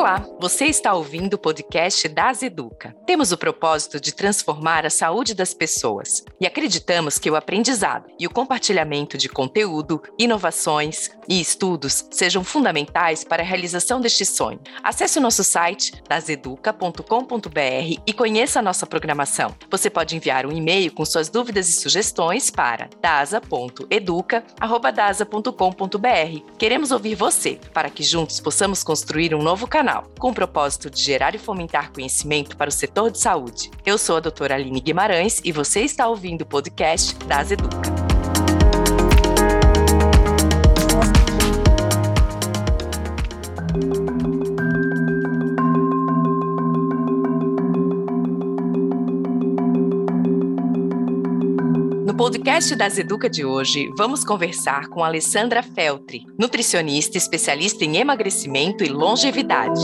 Olá, você está ouvindo o podcast Das Educa. Temos o propósito de transformar a saúde das pessoas e acreditamos que o aprendizado e o compartilhamento de conteúdo, inovações e estudos sejam fundamentais para a realização deste sonho. Acesse o nosso site daseduca.com.br e conheça a nossa programação. Você pode enviar um e-mail com suas dúvidas e sugestões para dasa.educa@dasa.com.br. Queremos ouvir você para que juntos possamos construir um novo canal canal, com o propósito de gerar e fomentar conhecimento para o setor de saúde. Eu sou a doutora Aline Guimarães e você está ouvindo o podcast das Educa. Podcast das Educa de hoje, vamos conversar com Alessandra Feltri, nutricionista especialista em emagrecimento e longevidade.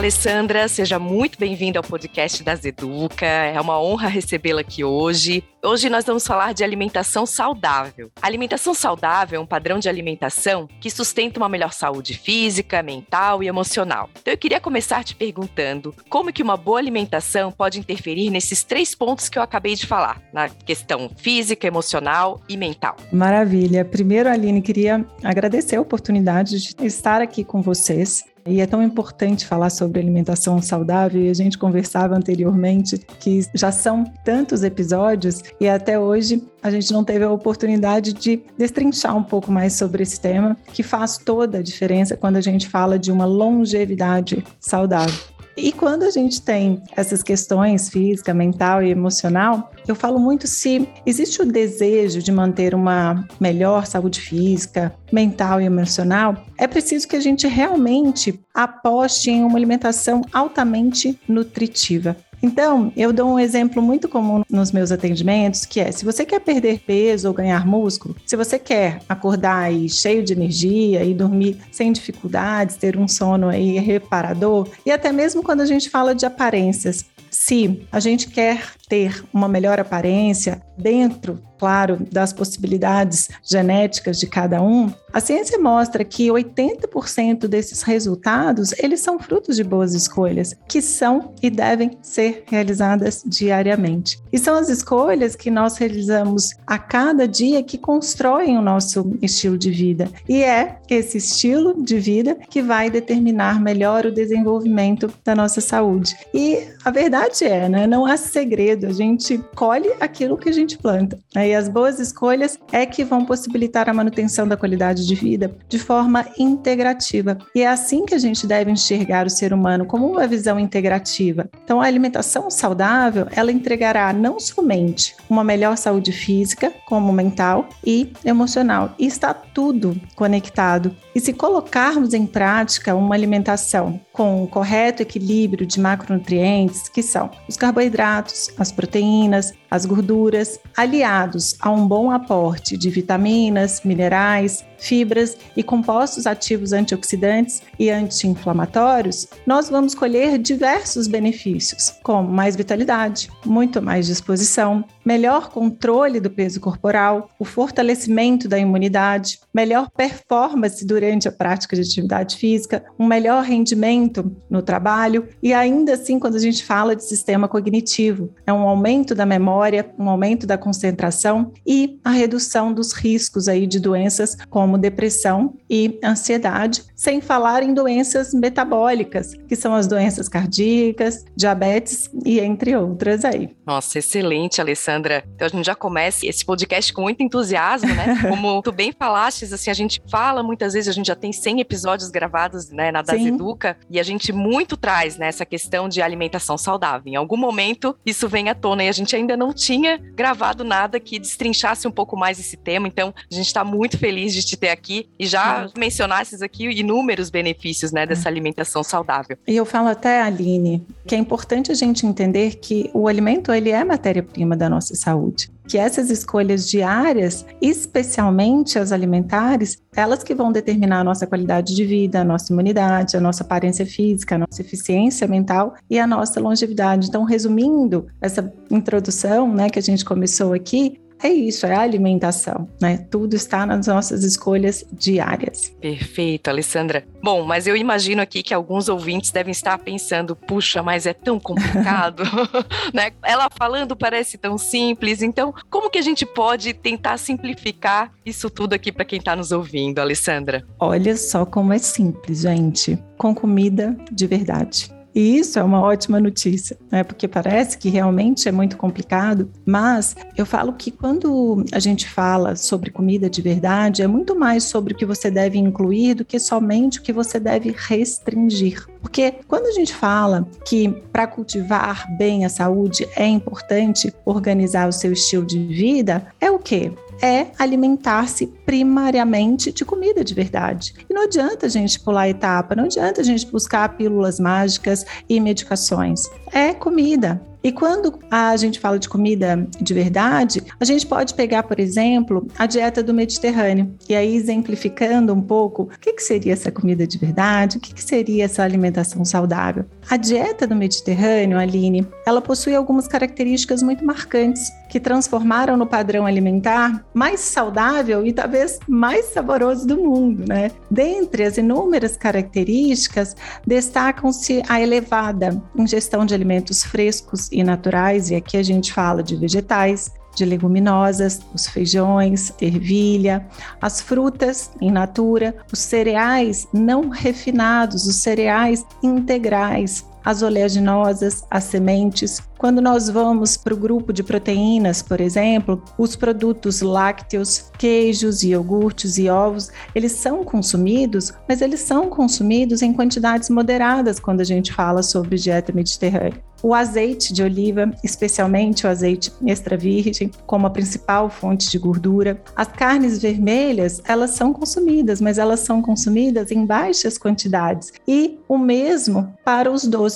Alessandra, seja muito bem-vinda ao podcast das Educa. É uma honra recebê-la aqui hoje. Hoje nós vamos falar de alimentação saudável. A alimentação saudável é um padrão de alimentação que sustenta uma melhor saúde física, mental e emocional. Então eu queria começar te perguntando como que uma boa alimentação pode interferir nesses três pontos que eu acabei de falar, na questão física, emocional e mental. Maravilha. Primeiro, Aline, queria agradecer a oportunidade de estar aqui com vocês e é tão importante falar sobre alimentação saudável, e a gente conversava anteriormente que já são tantos episódios e até hoje a gente não teve a oportunidade de destrinchar um pouco mais sobre esse tema, que faz toda a diferença quando a gente fala de uma longevidade saudável. E quando a gente tem essas questões física, mental e emocional, eu falo muito se existe o desejo de manter uma melhor saúde física, mental e emocional, é preciso que a gente realmente aposte em uma alimentação altamente nutritiva. Então, eu dou um exemplo muito comum nos meus atendimentos, que é: se você quer perder peso ou ganhar músculo, se você quer acordar aí cheio de energia e dormir sem dificuldades, ter um sono aí reparador, e até mesmo quando a gente fala de aparências, se a gente quer ter uma melhor aparência dentro claro, das possibilidades genéticas de cada um, a ciência mostra que 80% desses resultados, eles são frutos de boas escolhas, que são e devem ser realizadas diariamente. E são as escolhas que nós realizamos a cada dia que constroem o nosso estilo de vida. E é esse estilo de vida que vai determinar melhor o desenvolvimento da nossa saúde. E a verdade é, né, não há segredo, a gente colhe aquilo que a gente planta. Né? E as boas escolhas é que vão possibilitar a manutenção da qualidade de vida de forma integrativa. E é assim que a gente deve enxergar o ser humano como uma visão integrativa. Então, a alimentação saudável, ela entregará não somente uma melhor saúde física, como mental e emocional. E está tudo conectado. E se colocarmos em prática uma alimentação com o correto equilíbrio de macronutrientes, que são os carboidratos, as proteínas, as gorduras, aliados a um bom aporte de vitaminas, minerais, fibras e compostos ativos antioxidantes e anti-inflamatórios, nós vamos colher diversos benefícios, como mais vitalidade, muito mais disposição, melhor controle do peso corporal, o fortalecimento da imunidade, melhor performance durante a prática de atividade física, um melhor rendimento no trabalho e ainda assim quando a gente fala de sistema cognitivo, é um aumento da memória, um aumento da concentração e a redução dos riscos aí de doenças como depressão e ansiedade, sem falar em doenças metabólicas, que são as doenças cardíacas, diabetes e entre outras aí. Nossa, excelente, Alessandra. Então a gente já começa esse podcast com muito entusiasmo, né? Como tu bem falaste, assim, a gente fala muitas vezes, a gente já tem 100 episódios gravados, né, na Das Educa, e a gente muito traz, né, essa questão de alimentação saudável. Em algum momento isso vem à tona e a gente ainda não tinha gravado nada que destrinchasse um pouco mais esse tema, então a gente está muito feliz de te ter aqui e já Sim. mencionasses aqui inúmeros benefícios né, dessa é. alimentação saudável. E eu falo até, Aline, que é importante a gente entender que o alimento ele é matéria-prima da nossa saúde. que essas escolhas diárias, especialmente as alimentares, elas que vão determinar a nossa qualidade de vida, a nossa imunidade, a nossa aparência física, a nossa eficiência mental e a nossa longevidade. Então, resumindo essa introdução, né, que a gente começou aqui, é isso, é a alimentação, né? Tudo está nas nossas escolhas diárias. Perfeito, Alessandra. Bom, mas eu imagino aqui que alguns ouvintes devem estar pensando, puxa, mas é tão complicado, né? Ela falando parece tão simples, então como que a gente pode tentar simplificar isso tudo aqui para quem está nos ouvindo, Alessandra? Olha só como é simples, gente. Com comida de verdade. E isso é uma ótima notícia, né? Porque parece que realmente é muito complicado, mas eu falo que quando a gente fala sobre comida de verdade, é muito mais sobre o que você deve incluir do que somente o que você deve restringir. Porque quando a gente fala que para cultivar bem a saúde é importante organizar o seu estilo de vida, é o quê? É alimentar-se primariamente de comida de verdade. E não adianta a gente pular etapa, não adianta a gente buscar pílulas mágicas e medicações. É comida. E quando a gente fala de comida de verdade, a gente pode pegar, por exemplo, a dieta do Mediterrâneo. E aí, exemplificando um pouco, o que, seria essa comida de verdade? O que seria essa alimentação saudável? A dieta do Mediterrâneo, Aline, ela possui algumas características muito marcantes que transformaram no padrão alimentar mais saudável e talvez mais saboroso do mundo, né? Dentre as inúmeras características, destacam-se a elevada ingestão de alimentos frescos e naturais, e aqui a gente fala de vegetais, de leguminosas, os feijões, ervilha, as frutas in natura, os cereais não refinados, os cereais integrais, as oleaginosas, as sementes. Quando nós vamos para o grupo de proteínas, por exemplo, os produtos lácteos, queijos, iogurtes e ovos, eles são consumidos, mas eles são consumidos em quantidades moderadas quando a gente fala sobre dieta mediterrânea. O azeite de oliva, especialmente o azeite extra virgem, como a principal fonte de gordura. As carnes vermelhas, elas são consumidas, mas elas são consumidas em baixas quantidades. E o mesmo para os doces,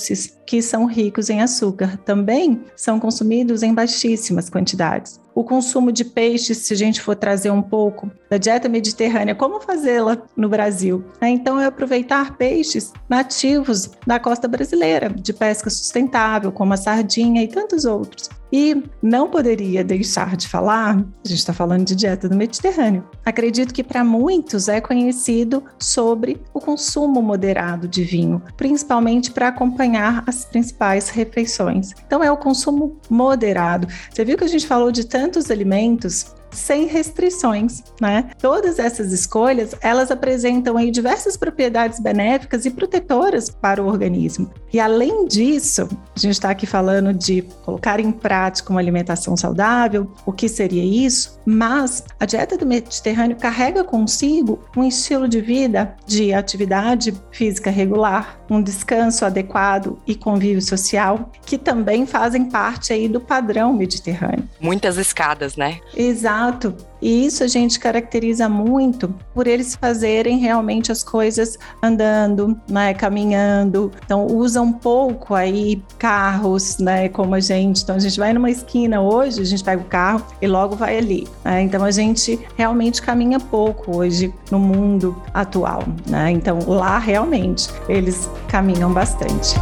que são ricos em açúcar, também são consumidos em baixíssimas quantidades o consumo de peixes, se a gente for trazer um pouco da dieta mediterrânea, como fazê-la no Brasil? Né? Então, é aproveitar peixes nativos da costa brasileira, de pesca sustentável, como a sardinha e tantos outros. E não poderia deixar de falar, a gente está falando de dieta do Mediterrâneo. Acredito que para muitos é conhecido sobre o consumo moderado de vinho, principalmente para acompanhar as principais refeições. Então é o consumo moderado. Você viu que a gente falou de tantos alimentos sem restrições, né? Todas essas escolhas, elas apresentam aí diversas propriedades benéficas e protetoras para o organismo. E além disso, a gente está aqui falando de colocar em prática uma alimentação saudável, o que seria isso? Mas a dieta do Mediterrâneo carrega consigo um estilo de vida de atividade física regular, um descanso adequado e convívio social, que também fazem parte aí do padrão mediterrâneo. Muitas escadas, né? Exato. E isso a gente caracteriza muito por eles fazerem realmente as coisas andando, né, caminhando. Então usa um pouco aí carros, né, como a gente. Então a gente vai numa esquina hoje, a gente pega o carro e logo vai ali. Né? Então a gente realmente caminha pouco hoje no mundo atual, né? Então lá realmente eles caminham bastante.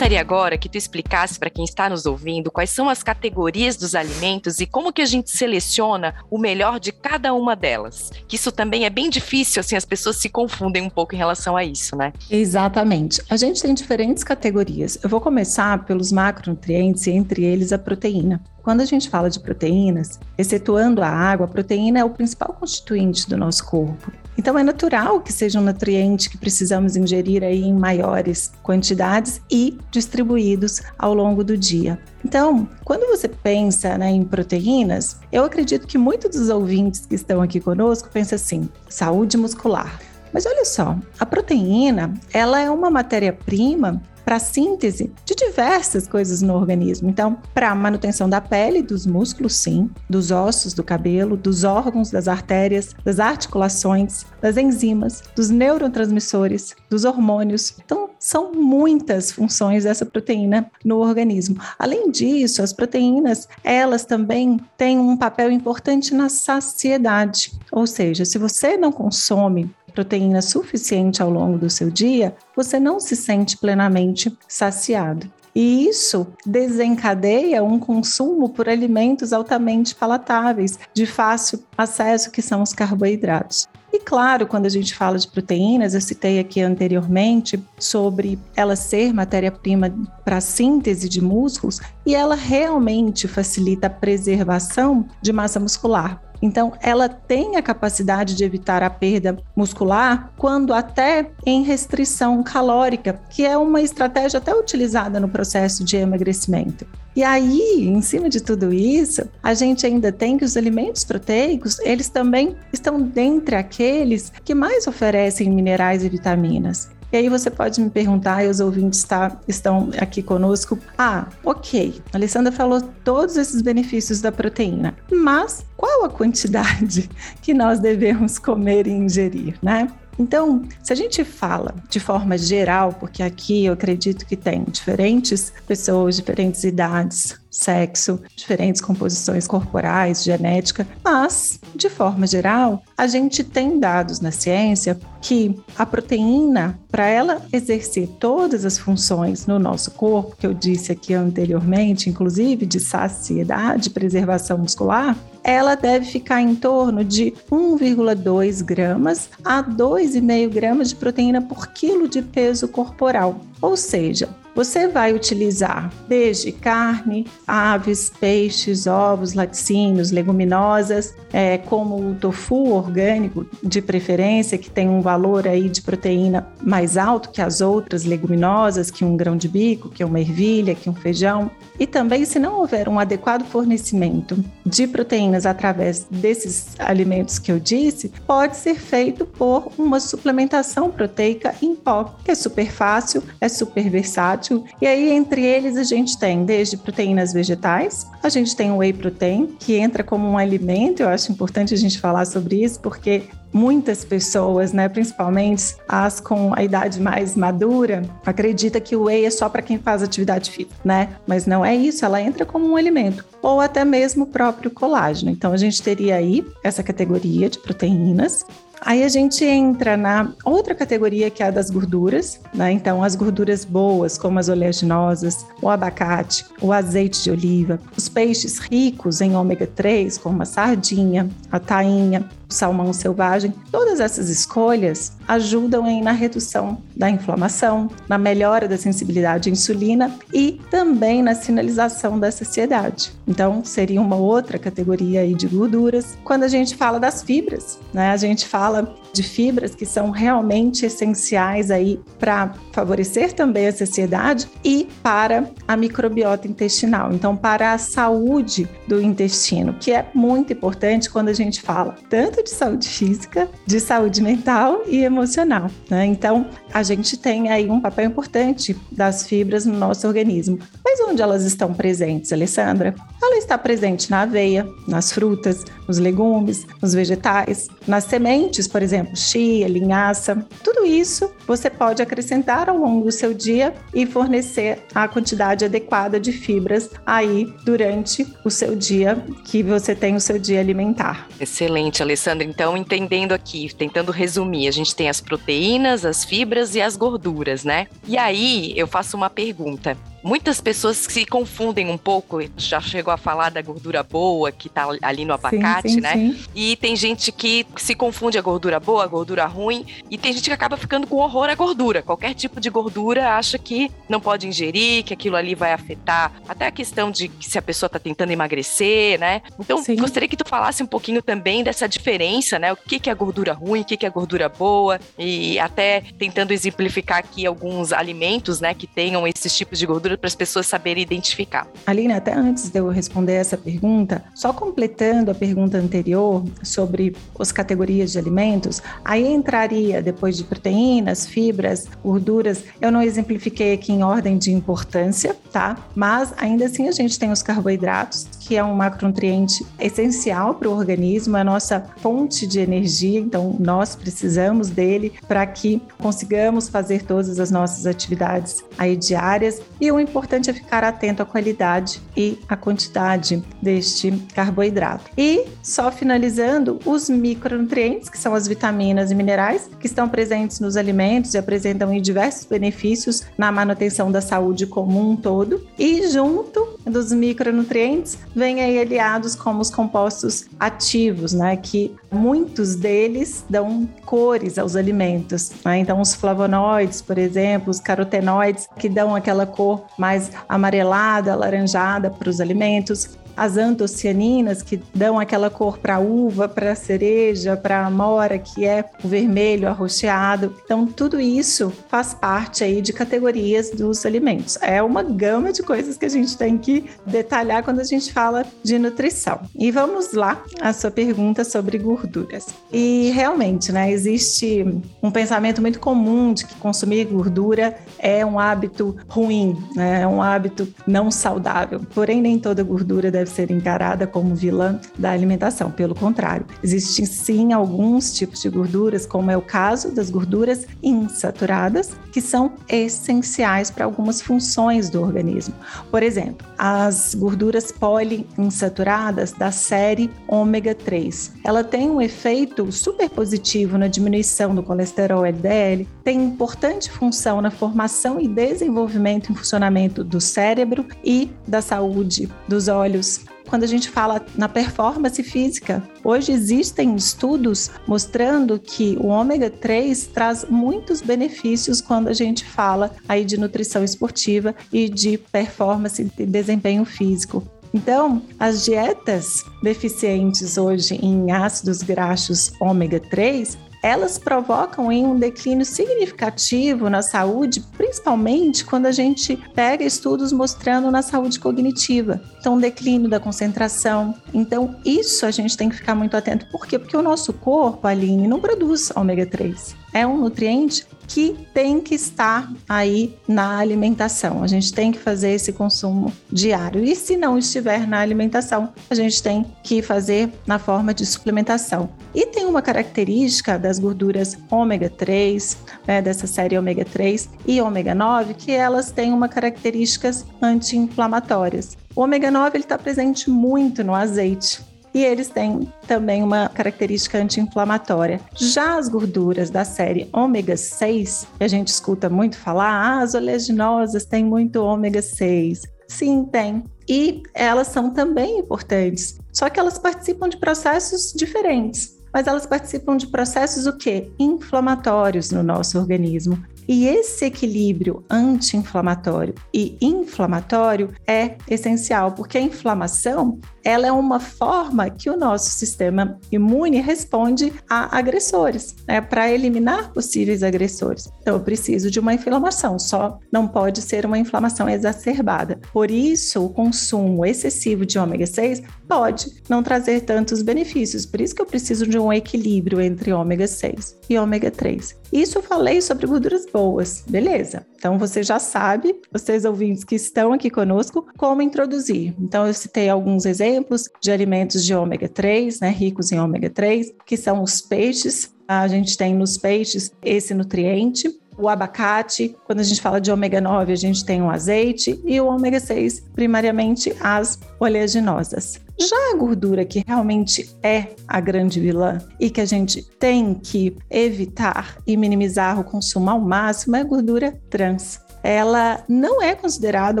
Gostaria agora que tu explicasse para quem está nos ouvindo quais são as categorias dos alimentos e como que a gente seleciona o melhor de cada uma delas. Que isso também é bem difícil, assim, as pessoas se confundem um pouco em relação a isso, né? Exatamente. A gente tem diferentes categorias. Eu vou começar pelos macronutrientes entre eles a proteína. Quando a gente fala de proteínas, excetuando a água, a proteína é o principal constituinte do nosso corpo. Então é natural que seja um nutriente que precisamos ingerir aí em maiores quantidades e distribuídos ao longo do dia. Então, quando você pensa né, em proteínas, eu acredito que muitos dos ouvintes que estão aqui conosco pensam assim: saúde muscular. Mas olha só, a proteína, ela é uma matéria-prima para a síntese de diversas coisas no organismo. Então, para manutenção da pele, dos músculos, sim, dos ossos, do cabelo, dos órgãos, das artérias, das articulações, das enzimas, dos neurotransmissores, dos hormônios. Então, são muitas funções dessa proteína no organismo. Além disso, as proteínas, elas também têm um papel importante na saciedade. Ou seja, se você não consome proteína suficiente ao longo do seu dia, você não se sente plenamente saciado. E isso desencadeia um consumo por alimentos altamente palatáveis, de fácil acesso, que são os carboidratos. E claro, quando a gente fala de proteínas, eu citei aqui anteriormente sobre ela ser matéria-prima para síntese de músculos e ela realmente facilita a preservação de massa muscular. Então, ela tem a capacidade de evitar a perda muscular quando até em restrição calórica, que é uma estratégia até utilizada no processo de emagrecimento. E aí, em cima de tudo isso, a gente ainda tem que os alimentos proteicos, eles também estão dentre aqueles que mais oferecem minerais e vitaminas. E aí você pode me perguntar, e os ouvintes tá, estão aqui conosco. Ah, ok, a Alessandra falou todos esses benefícios da proteína, mas qual a quantidade que nós devemos comer e ingerir, né? Então, se a gente fala de forma geral, porque aqui eu acredito que tem diferentes pessoas, diferentes idades, sexo, diferentes composições corporais, genética, mas, de forma geral, a gente tem dados na ciência que a proteína, para ela exercer todas as funções no nosso corpo, que eu disse aqui anteriormente, inclusive de saciedade, preservação muscular, ela deve ficar em torno de 1,2 gramas a 2,5 gramas de proteína por quilo de peso corporal. Ou seja, você vai utilizar desde carne, aves, peixes, ovos, laticínios, leguminosas, é, como o tofu orgânico, de preferência, que tem um valor aí de proteína mais alto que as outras leguminosas, que um grão de bico, que uma ervilha, que um feijão. E também, se não houver um adequado fornecimento de proteínas através desses alimentos que eu disse, pode ser feito por uma suplementação proteica em pó, que é super fácil, é super versátil. E aí, entre eles, a gente tem desde proteínas vegetais, a gente tem o whey protein, que entra como um alimento. Eu acho importante a gente falar sobre isso, porque muitas pessoas, né, principalmente as com a idade mais madura, acredita que o whey é só para quem faz atividade física, né? Mas não é isso, ela entra como um alimento ou até mesmo o próprio colágeno. Então a gente teria aí essa categoria de proteínas Aí a gente entra na outra categoria que é a das gorduras, né? Então, as gorduras boas, como as oleaginosas, o abacate, o azeite de oliva, os peixes ricos em ômega 3, como a sardinha, a tainha, o salmão selvagem, todas essas escolhas ajudam em, na redução da inflamação, na melhora da sensibilidade à insulina e também na sinalização da saciedade. Então, seria uma outra categoria aí de gorduras. Quando a gente fala das fibras, né? A gente fala fala de fibras que são realmente essenciais aí para favorecer também a saciedade e para a microbiota intestinal. Então, para a saúde do intestino, que é muito importante quando a gente fala tanto de saúde física, de saúde mental e emocional. Né? Então, a gente tem aí um papel importante das fibras no nosso organismo. Mas onde elas estão presentes, Alessandra? Ela está presente na aveia, nas frutas, nos legumes, nos vegetais, nas sementes, por exemplo, chia, linhaça. Tudo isso você pode acrescentar ao longo do seu dia e fornecer a quantidade adequada de fibras aí durante o seu dia que você tem o seu dia alimentar. Excelente, Alessandra. Então, entendendo aqui, tentando resumir, a gente tem as proteínas, as fibras e as gorduras, né? E aí eu faço uma pergunta. Muitas pessoas se confundem um pouco, já chegou a falar da gordura boa que tá ali no abacate, sim, sim, né? Sim. E tem gente que se confunde a gordura boa, a gordura ruim, e tem gente que acaba ficando com horror à gordura. Qualquer tipo de gordura acha que não pode ingerir, que aquilo ali vai afetar até a questão de se a pessoa tá tentando emagrecer, né? Então, gostaria que tu falasse um pouquinho também dessa diferença, né? O que, que é gordura ruim, o que, que é gordura boa, e até tentando exemplificar aqui alguns alimentos, né, que tenham esses tipos de gordura para as pessoas saberem identificar. Aline, até antes de eu responder essa pergunta, só completando a pergunta anterior sobre as categorias de alimentos, aí entraria depois de proteínas, fibras, gorduras, eu não exemplifiquei aqui em ordem de importância, tá? Mas ainda assim a gente tem os carboidratos, que é um macronutriente essencial para o organismo, é a nossa fonte de energia, então nós precisamos dele para que consigamos fazer todas as nossas atividades aí diárias. E o importante é ficar atento à qualidade e à quantidade deste carboidrato. E só finalizando, os micronutrientes, que são as vitaminas e minerais, que estão presentes nos alimentos e apresentam diversos benefícios na manutenção da saúde como um todo. E junto dos micronutrientes, vem aí aliados como os compostos ativos, né, que muitos deles dão cores aos alimentos. Né? Então, os flavonoides, por exemplo, os carotenoides, que dão aquela cor mais amarelada, alaranjada para os alimentos as antocianinas, que dão aquela cor para uva, para cereja, para amora, que é o vermelho arroxeado. Então, tudo isso faz parte aí de categorias dos alimentos. É uma gama de coisas que a gente tem que detalhar quando a gente fala de nutrição. E vamos lá a sua pergunta sobre gorduras. E realmente, né, existe um pensamento muito comum de que consumir gordura é um hábito ruim, né, é um hábito não saudável. Porém, nem toda gordura deve ser encarada como vilã da alimentação. Pelo contrário, existem sim alguns tipos de gorduras, como é o caso das gorduras insaturadas, que são essenciais para algumas funções do organismo. Por exemplo, as gorduras poliinsaturadas da série ômega 3. Ela tem um efeito super positivo na diminuição do colesterol LDL, tem importante função na formação e desenvolvimento e funcionamento do cérebro e da saúde dos olhos, quando a gente fala na performance física. Hoje existem estudos mostrando que o ômega 3 traz muitos benefícios quando a gente fala aí de nutrição esportiva e de performance e desempenho físico. Então, as dietas deficientes hoje em ácidos graxos ômega 3 elas provocam em um declínio significativo na saúde, principalmente quando a gente pega estudos mostrando na saúde cognitiva. Então, declínio da concentração. Então, isso a gente tem que ficar muito atento. Por quê? Porque o nosso corpo, Aline, não produz ômega 3. É um nutriente que tem que estar aí na alimentação. A gente tem que fazer esse consumo diário. E se não estiver na alimentação, a gente tem que fazer na forma de suplementação. E tem uma característica das gorduras ômega 3, né, dessa série ômega 3 e ômega 9, que elas têm uma características anti-inflamatórias. O ômega 9 está presente muito no azeite e eles têm também uma característica anti-inflamatória. Já as gorduras da série ômega 6, que a gente escuta muito falar, ah, as oleaginosas têm muito ômega 6. Sim, tem. E elas são também importantes, só que elas participam de processos diferentes mas elas participam de processos o quê? Inflamatórios no nosso organismo. E esse equilíbrio anti-inflamatório e inflamatório é essencial, porque a inflamação ela é uma forma que o nosso sistema imune responde a agressores, né, para eliminar possíveis agressores. Então, eu preciso de uma inflamação, só não pode ser uma inflamação exacerbada. Por isso, o consumo excessivo de ômega 6 pode não trazer tantos benefícios. Por isso que eu preciso de um equilíbrio entre ômega 6 e ômega 3. Isso eu falei sobre gorduras boas, beleza? Então você já sabe, vocês ouvintes que estão aqui conosco, como introduzir. Então eu citei alguns exemplos de alimentos de ômega 3, né, ricos em ômega 3, que são os peixes. A gente tem nos peixes esse nutriente, o abacate, quando a gente fala de ômega 9, a gente tem o azeite e o ômega 6, primariamente as oleaginosas. Já a gordura que realmente é a grande vilã e que a gente tem que evitar e minimizar o consumo ao máximo é a gordura trans ela não é considerada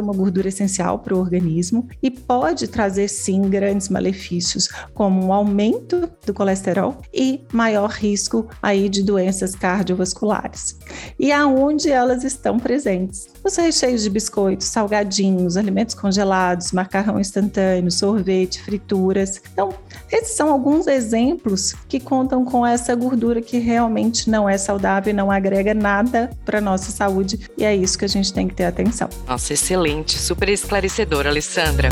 uma gordura essencial para o organismo e pode trazer sim grandes malefícios, como um aumento do colesterol e maior risco aí de doenças cardiovasculares. E aonde elas estão presentes? Os recheios de biscoitos, salgadinhos, alimentos congelados, macarrão instantâneo, sorvete, frituras. Então, esses são alguns exemplos que contam com essa gordura que realmente não é saudável e não agrega nada para nossa saúde, e é isso que a gente tem que ter atenção. Nossa, excelente, super esclarecedor, Alessandra.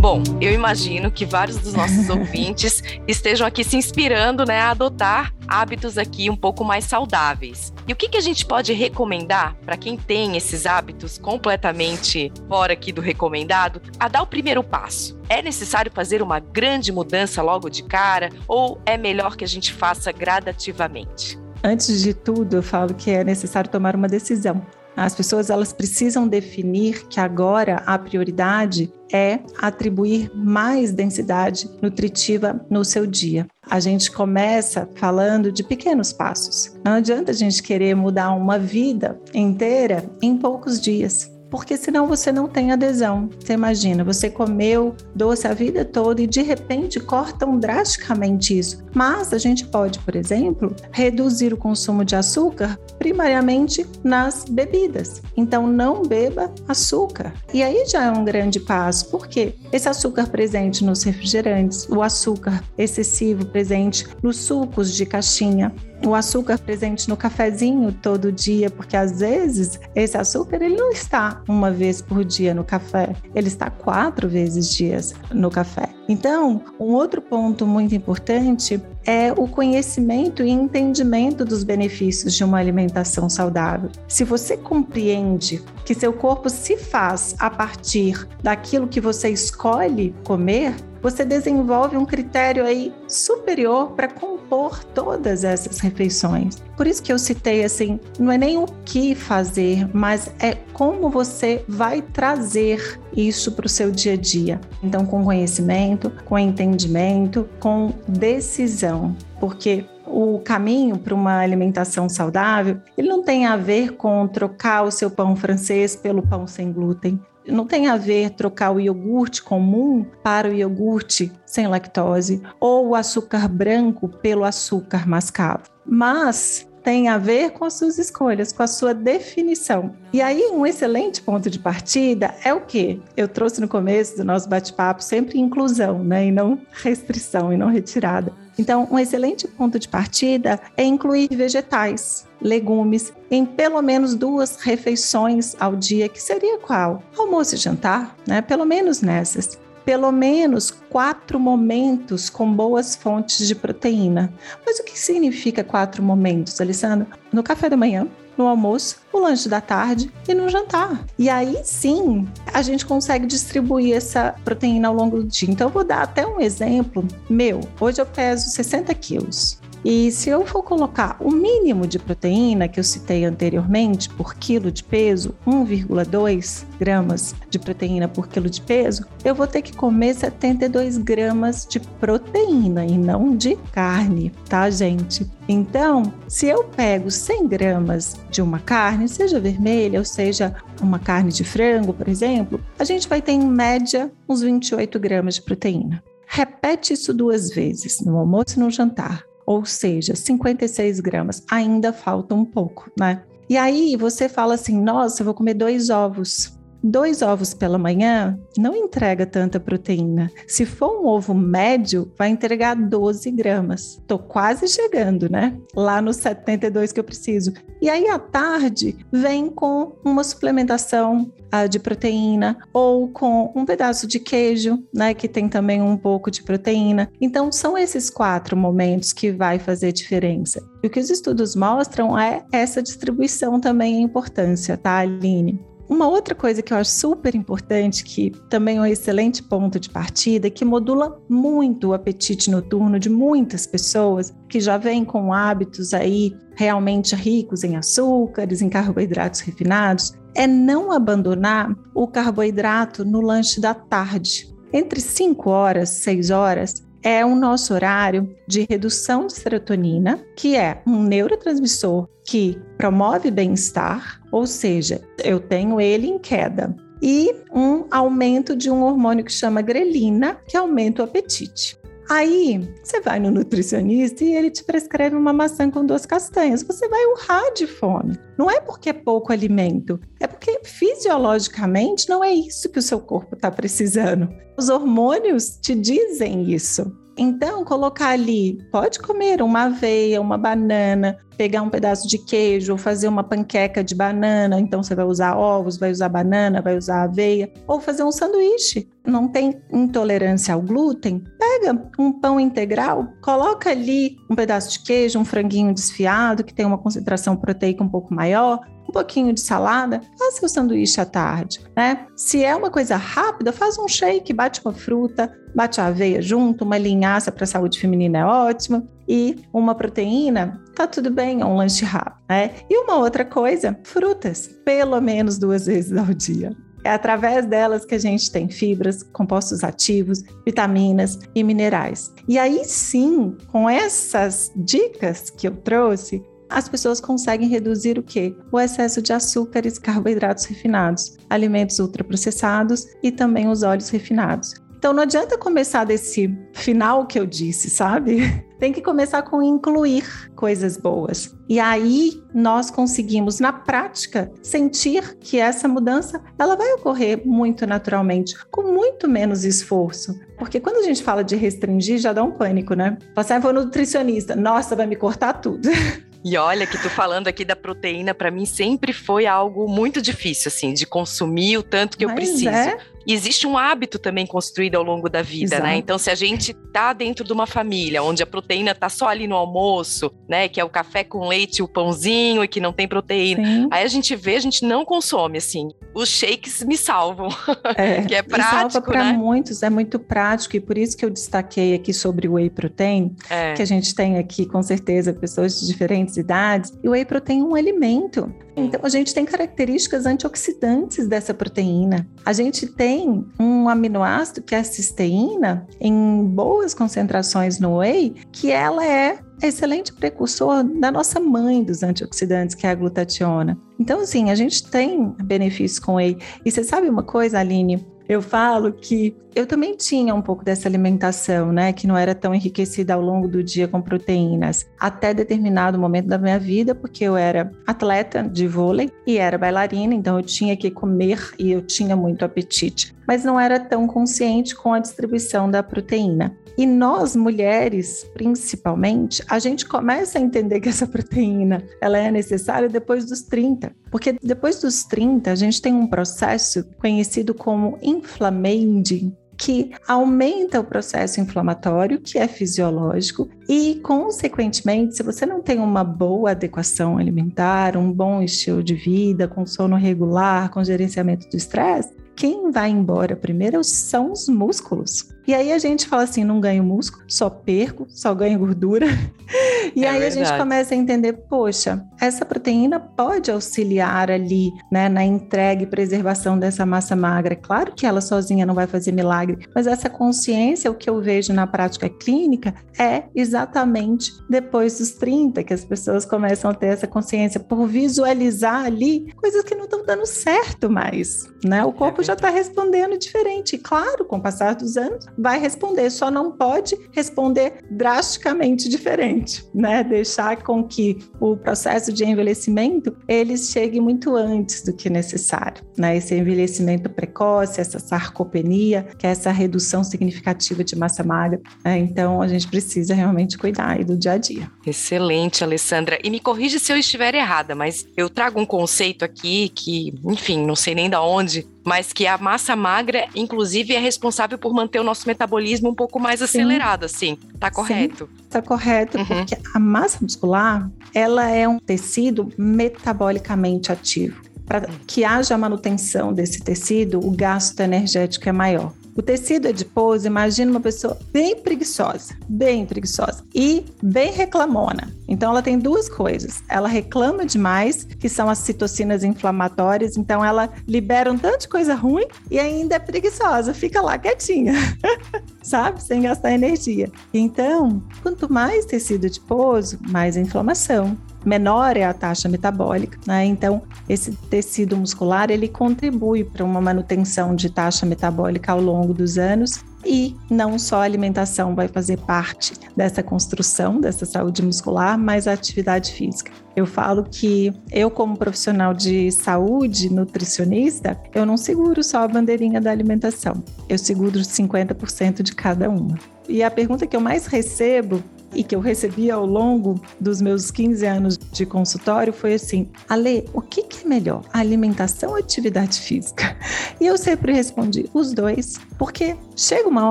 Bom, eu imagino que vários dos nossos ouvintes estejam aqui se inspirando né, a adotar hábitos aqui um pouco mais saudáveis. E o que, que a gente pode recomendar para quem tem esses hábitos completamente fora aqui do recomendado, a dar o primeiro passo? É necessário fazer uma grande mudança logo de cara ou é melhor que a gente faça gradativamente? Antes de tudo, eu falo que é necessário tomar uma decisão. As pessoas elas precisam definir que agora a prioridade é atribuir mais densidade nutritiva no seu dia. A gente começa falando de pequenos passos. Não adianta a gente querer mudar uma vida inteira em poucos dias porque senão você não tem adesão. Você imagina, você comeu doce a vida toda e de repente cortam drasticamente isso. Mas a gente pode, por exemplo, reduzir o consumo de açúcar primariamente nas bebidas. Então não beba açúcar. E aí já é um grande passo, porque esse açúcar presente nos refrigerantes, o açúcar excessivo presente nos sucos de caixinha, o açúcar presente no cafezinho todo dia, porque às vezes esse açúcar ele não está uma vez por dia no café, ele está quatro vezes dias no café. Então, um outro ponto muito importante é o conhecimento e entendimento dos benefícios de uma alimentação saudável. Se você compreende que seu corpo se faz a partir daquilo que você escolhe comer, você desenvolve um critério aí superior para compor todas essas refeições. Por isso que eu citei assim, não é nem o que fazer, mas é como você vai trazer isso para o seu dia a dia. Então, com conhecimento, com entendimento, com decisão, porque o caminho para uma alimentação saudável, ele não tem a ver com trocar o seu pão francês pelo pão sem glúten. Não tem a ver trocar o iogurte comum para o iogurte sem lactose ou o açúcar branco pelo açúcar mascavo. Mas tem a ver com as suas escolhas, com a sua definição. E aí, um excelente ponto de partida é o que eu trouxe no começo do nosso bate-papo, sempre inclusão, né? E não restrição e não retirada. Então, um excelente ponto de partida é incluir vegetais, legumes em pelo menos duas refeições ao dia, que seria qual? Almoço e jantar, né? Pelo menos nessas pelo menos quatro momentos com boas fontes de proteína. Mas o que significa quatro momentos, Alessandra? No café da manhã, no almoço, no lanche da tarde e no jantar. E aí sim a gente consegue distribuir essa proteína ao longo do dia. Então eu vou dar até um exemplo meu. Hoje eu peso 60 quilos. E se eu for colocar o mínimo de proteína que eu citei anteriormente por quilo de peso, 1,2 gramas de proteína por quilo de peso, eu vou ter que comer 72 gramas de proteína e não de carne, tá, gente? Então, se eu pego 100 gramas de uma carne, seja vermelha ou seja uma carne de frango, por exemplo, a gente vai ter em média uns 28 gramas de proteína. Repete isso duas vezes, no almoço e no jantar ou seja, 56 gramas. Ainda falta um pouco, né? E aí você fala assim: nossa, eu vou comer dois ovos. Dois ovos pela manhã não entrega tanta proteína. Se for um ovo médio, vai entregar 12 gramas. Tô quase chegando, né? Lá nos 72 que eu preciso. E aí à tarde vem com uma suplementação uh, de proteína ou com um pedaço de queijo, né? Que tem também um pouco de proteína. Então são esses quatro momentos que vai fazer diferença. E o que os estudos mostram é essa distribuição também a importância, tá, Aline? Uma outra coisa que eu acho super importante, que também é um excelente ponto de partida, que modula muito o apetite noturno de muitas pessoas que já vêm com hábitos aí realmente ricos em açúcares, em carboidratos refinados, é não abandonar o carboidrato no lanche da tarde. Entre 5 horas, 6 horas, é o nosso horário de redução de serotonina, que é um neurotransmissor que promove bem-estar, ou seja, eu tenho ele em queda, e um aumento de um hormônio que chama grelina, que aumenta o apetite. Aí você vai no nutricionista e ele te prescreve uma maçã com duas castanhas. Você vai urrar de fome. Não é porque é pouco alimento, é porque fisiologicamente não é isso que o seu corpo está precisando. Os hormônios te dizem isso. Então, colocar ali, pode comer uma aveia, uma banana, pegar um pedaço de queijo ou fazer uma panqueca de banana, então você vai usar ovos, vai usar banana, vai usar aveia, ou fazer um sanduíche. Não tem intolerância ao glúten? Pega um pão integral, coloca ali um pedaço de queijo, um franguinho desfiado que tem uma concentração proteica um pouco maior, um pouquinho de salada, faça o sanduíche à tarde, né? Se é uma coisa rápida, faz um shake, bate uma fruta, bate a aveia junto, uma linhaça para a saúde feminina é ótima e uma proteína, tá tudo bem, é um lanche rápido, né? E uma outra coisa, frutas, pelo menos duas vezes ao dia. É através delas que a gente tem fibras, compostos ativos, vitaminas e minerais. E aí sim, com essas dicas que eu trouxe, as pessoas conseguem reduzir o quê? O excesso de açúcares, carboidratos refinados, alimentos ultraprocessados e também os óleos refinados. Então não adianta começar desse final que eu disse, sabe? Tem que começar com incluir coisas boas. E aí nós conseguimos na prática sentir que essa mudança ela vai ocorrer muito naturalmente, com muito menos esforço. Porque quando a gente fala de restringir, já dá um pânico, né? Assim, ah, vou no nutricionista, nossa, vai me cortar tudo. E olha que tu falando aqui da proteína, para mim sempre foi algo muito difícil, assim, de consumir o tanto que Mas eu preciso. É? E existe um hábito também construído ao longo da vida, né? Exato. né? Então, se a gente tá dentro de uma família onde a proteína tá só ali no almoço, né? Que é o café com leite, o pãozinho e que não tem proteína. Sim. Aí a gente vê, a gente não consome, assim. Os shakes me salvam. É, que é prático, salva para né? muitos, é muito prático e por isso que eu destaquei aqui sobre o whey protein, é. que a gente tem aqui com certeza pessoas de diferentes idades. E o whey protein é um alimento. Então, a gente tem características antioxidantes dessa proteína. A gente tem um aminoácido que é a cisteína, em boas concentrações no whey, que ela é excelente precursor da nossa mãe dos antioxidantes, que é a glutationa. Então, assim, a gente tem benefícios com whey. E você sabe uma coisa, Aline? eu falo que eu também tinha um pouco dessa alimentação, né, que não era tão enriquecida ao longo do dia com proteínas, até determinado momento da minha vida, porque eu era atleta de vôlei e era bailarina, então eu tinha que comer e eu tinha muito apetite, mas não era tão consciente com a distribuição da proteína. E nós mulheres, principalmente, a gente começa a entender que essa proteína ela é necessária depois dos 30, porque depois dos 30 a gente tem um processo conhecido como inflammaging, que aumenta o processo inflamatório, que é fisiológico, e, consequentemente, se você não tem uma boa adequação alimentar, um bom estilo de vida, com sono regular, com gerenciamento do estresse, quem vai embora primeiro são os músculos. E aí a gente fala assim: não ganho músculo, só perco, só ganho gordura. e é aí verdade. a gente começa a entender: poxa, essa proteína pode auxiliar ali, né, na entrega e preservação dessa massa magra. Claro que ela sozinha não vai fazer milagre, mas essa consciência, o que eu vejo na prática clínica, é exatamente depois dos 30 que as pessoas começam a ter essa consciência por visualizar ali coisas que não estão dando certo mais, né? O corpo é já está respondendo diferente. E claro, com o passar dos anos, vai responder, só não pode responder drasticamente diferente, né? Deixar com que o processo de envelhecimento ele chegue muito antes do que necessário, né? Esse envelhecimento precoce, essa sarcopenia, que é essa redução significativa de massa magra. Né? Então a gente precisa realmente cuidar do dia a dia. Excelente, Alessandra. E me corrija se eu estiver errada, mas eu trago um conceito aqui que, enfim, não sei nem da onde mas que a massa magra, inclusive, é responsável por manter o nosso metabolismo um pouco mais acelerado, Sim. assim. Tá correto? Sim, tá correto, uhum. porque a massa muscular, ela é um tecido metabolicamente ativo. Para que haja manutenção desse tecido, o gasto energético é maior. O tecido adiposo, imagina uma pessoa bem preguiçosa, bem preguiçosa e bem reclamona. Então ela tem duas coisas. Ela reclama demais, que são as citocinas inflamatórias, então ela libera um tanto de coisa ruim e ainda é preguiçosa, fica lá quietinha. Sabe? Sem gastar energia. Então, quanto mais tecido adiposo, mais inflamação menor é a taxa metabólica, né? Então, esse tecido muscular ele contribui para uma manutenção de taxa metabólica ao longo dos anos e não só a alimentação vai fazer parte dessa construção dessa saúde muscular, mas a atividade física. Eu falo que eu, como profissional de saúde, nutricionista, eu não seguro só a bandeirinha da alimentação, eu seguro 50% de cada uma. E a pergunta que eu mais recebo e que eu recebi ao longo dos meus 15 anos de consultório foi assim: Ale, o que, que é melhor, alimentação ou atividade física? E eu sempre respondi: os dois, porque chega uma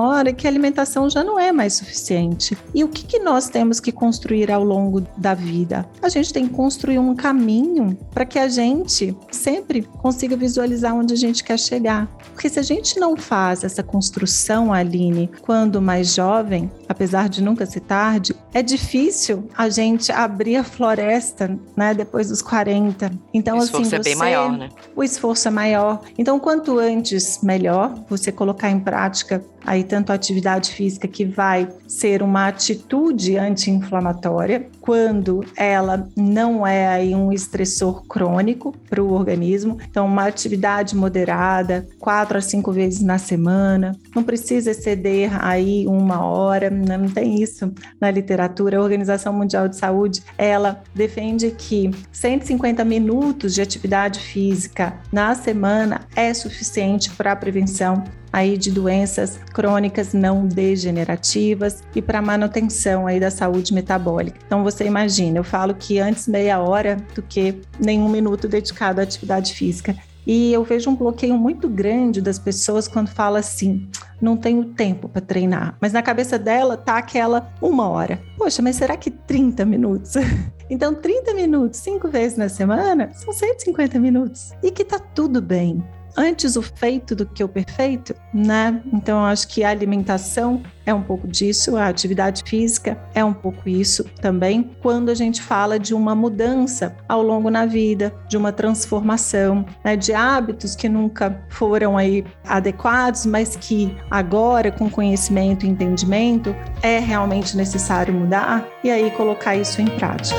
hora que a alimentação já não é mais suficiente. E o que, que nós temos que construir ao longo da vida? A gente tem que construir um caminho para que a gente sempre consiga visualizar onde a gente quer chegar. Porque se a gente não faz essa construção, Aline, quando mais jovem, apesar de nunca ser tarde, é difícil a gente abrir a floresta, né, depois dos 40. Então, o esforço assim, é bem maior, né? O esforço é maior. Então, quanto antes, melhor você colocar em prática aí tanto a atividade física que vai ser uma atitude anti-inflamatória, quando ela não é aí um estressor crônico para o organismo. Então, uma atividade moderada, quatro a cinco vezes na semana, não precisa exceder aí uma hora, não tem isso na literatura. A Organização Mundial de Saúde, ela defende que 150 minutos de atividade física na semana é suficiente para a prevenção aí de doenças crônicas não degenerativas e para manutenção aí da saúde metabólica. Então você imagina, eu falo que antes meia hora do que nenhum minuto dedicado à atividade física. E eu vejo um bloqueio muito grande das pessoas quando fala assim: não tenho tempo para treinar. Mas na cabeça dela tá aquela uma hora. Poxa, mas será que 30 minutos? Então, 30 minutos, cinco vezes na semana, são 150 minutos. E que tá tudo bem antes o feito do que o perfeito, né? Então acho que a alimentação é um pouco disso, a atividade física é um pouco isso também, quando a gente fala de uma mudança ao longo na vida, de uma transformação, né, de hábitos que nunca foram aí adequados, mas que agora com conhecimento e entendimento é realmente necessário mudar e aí colocar isso em prática.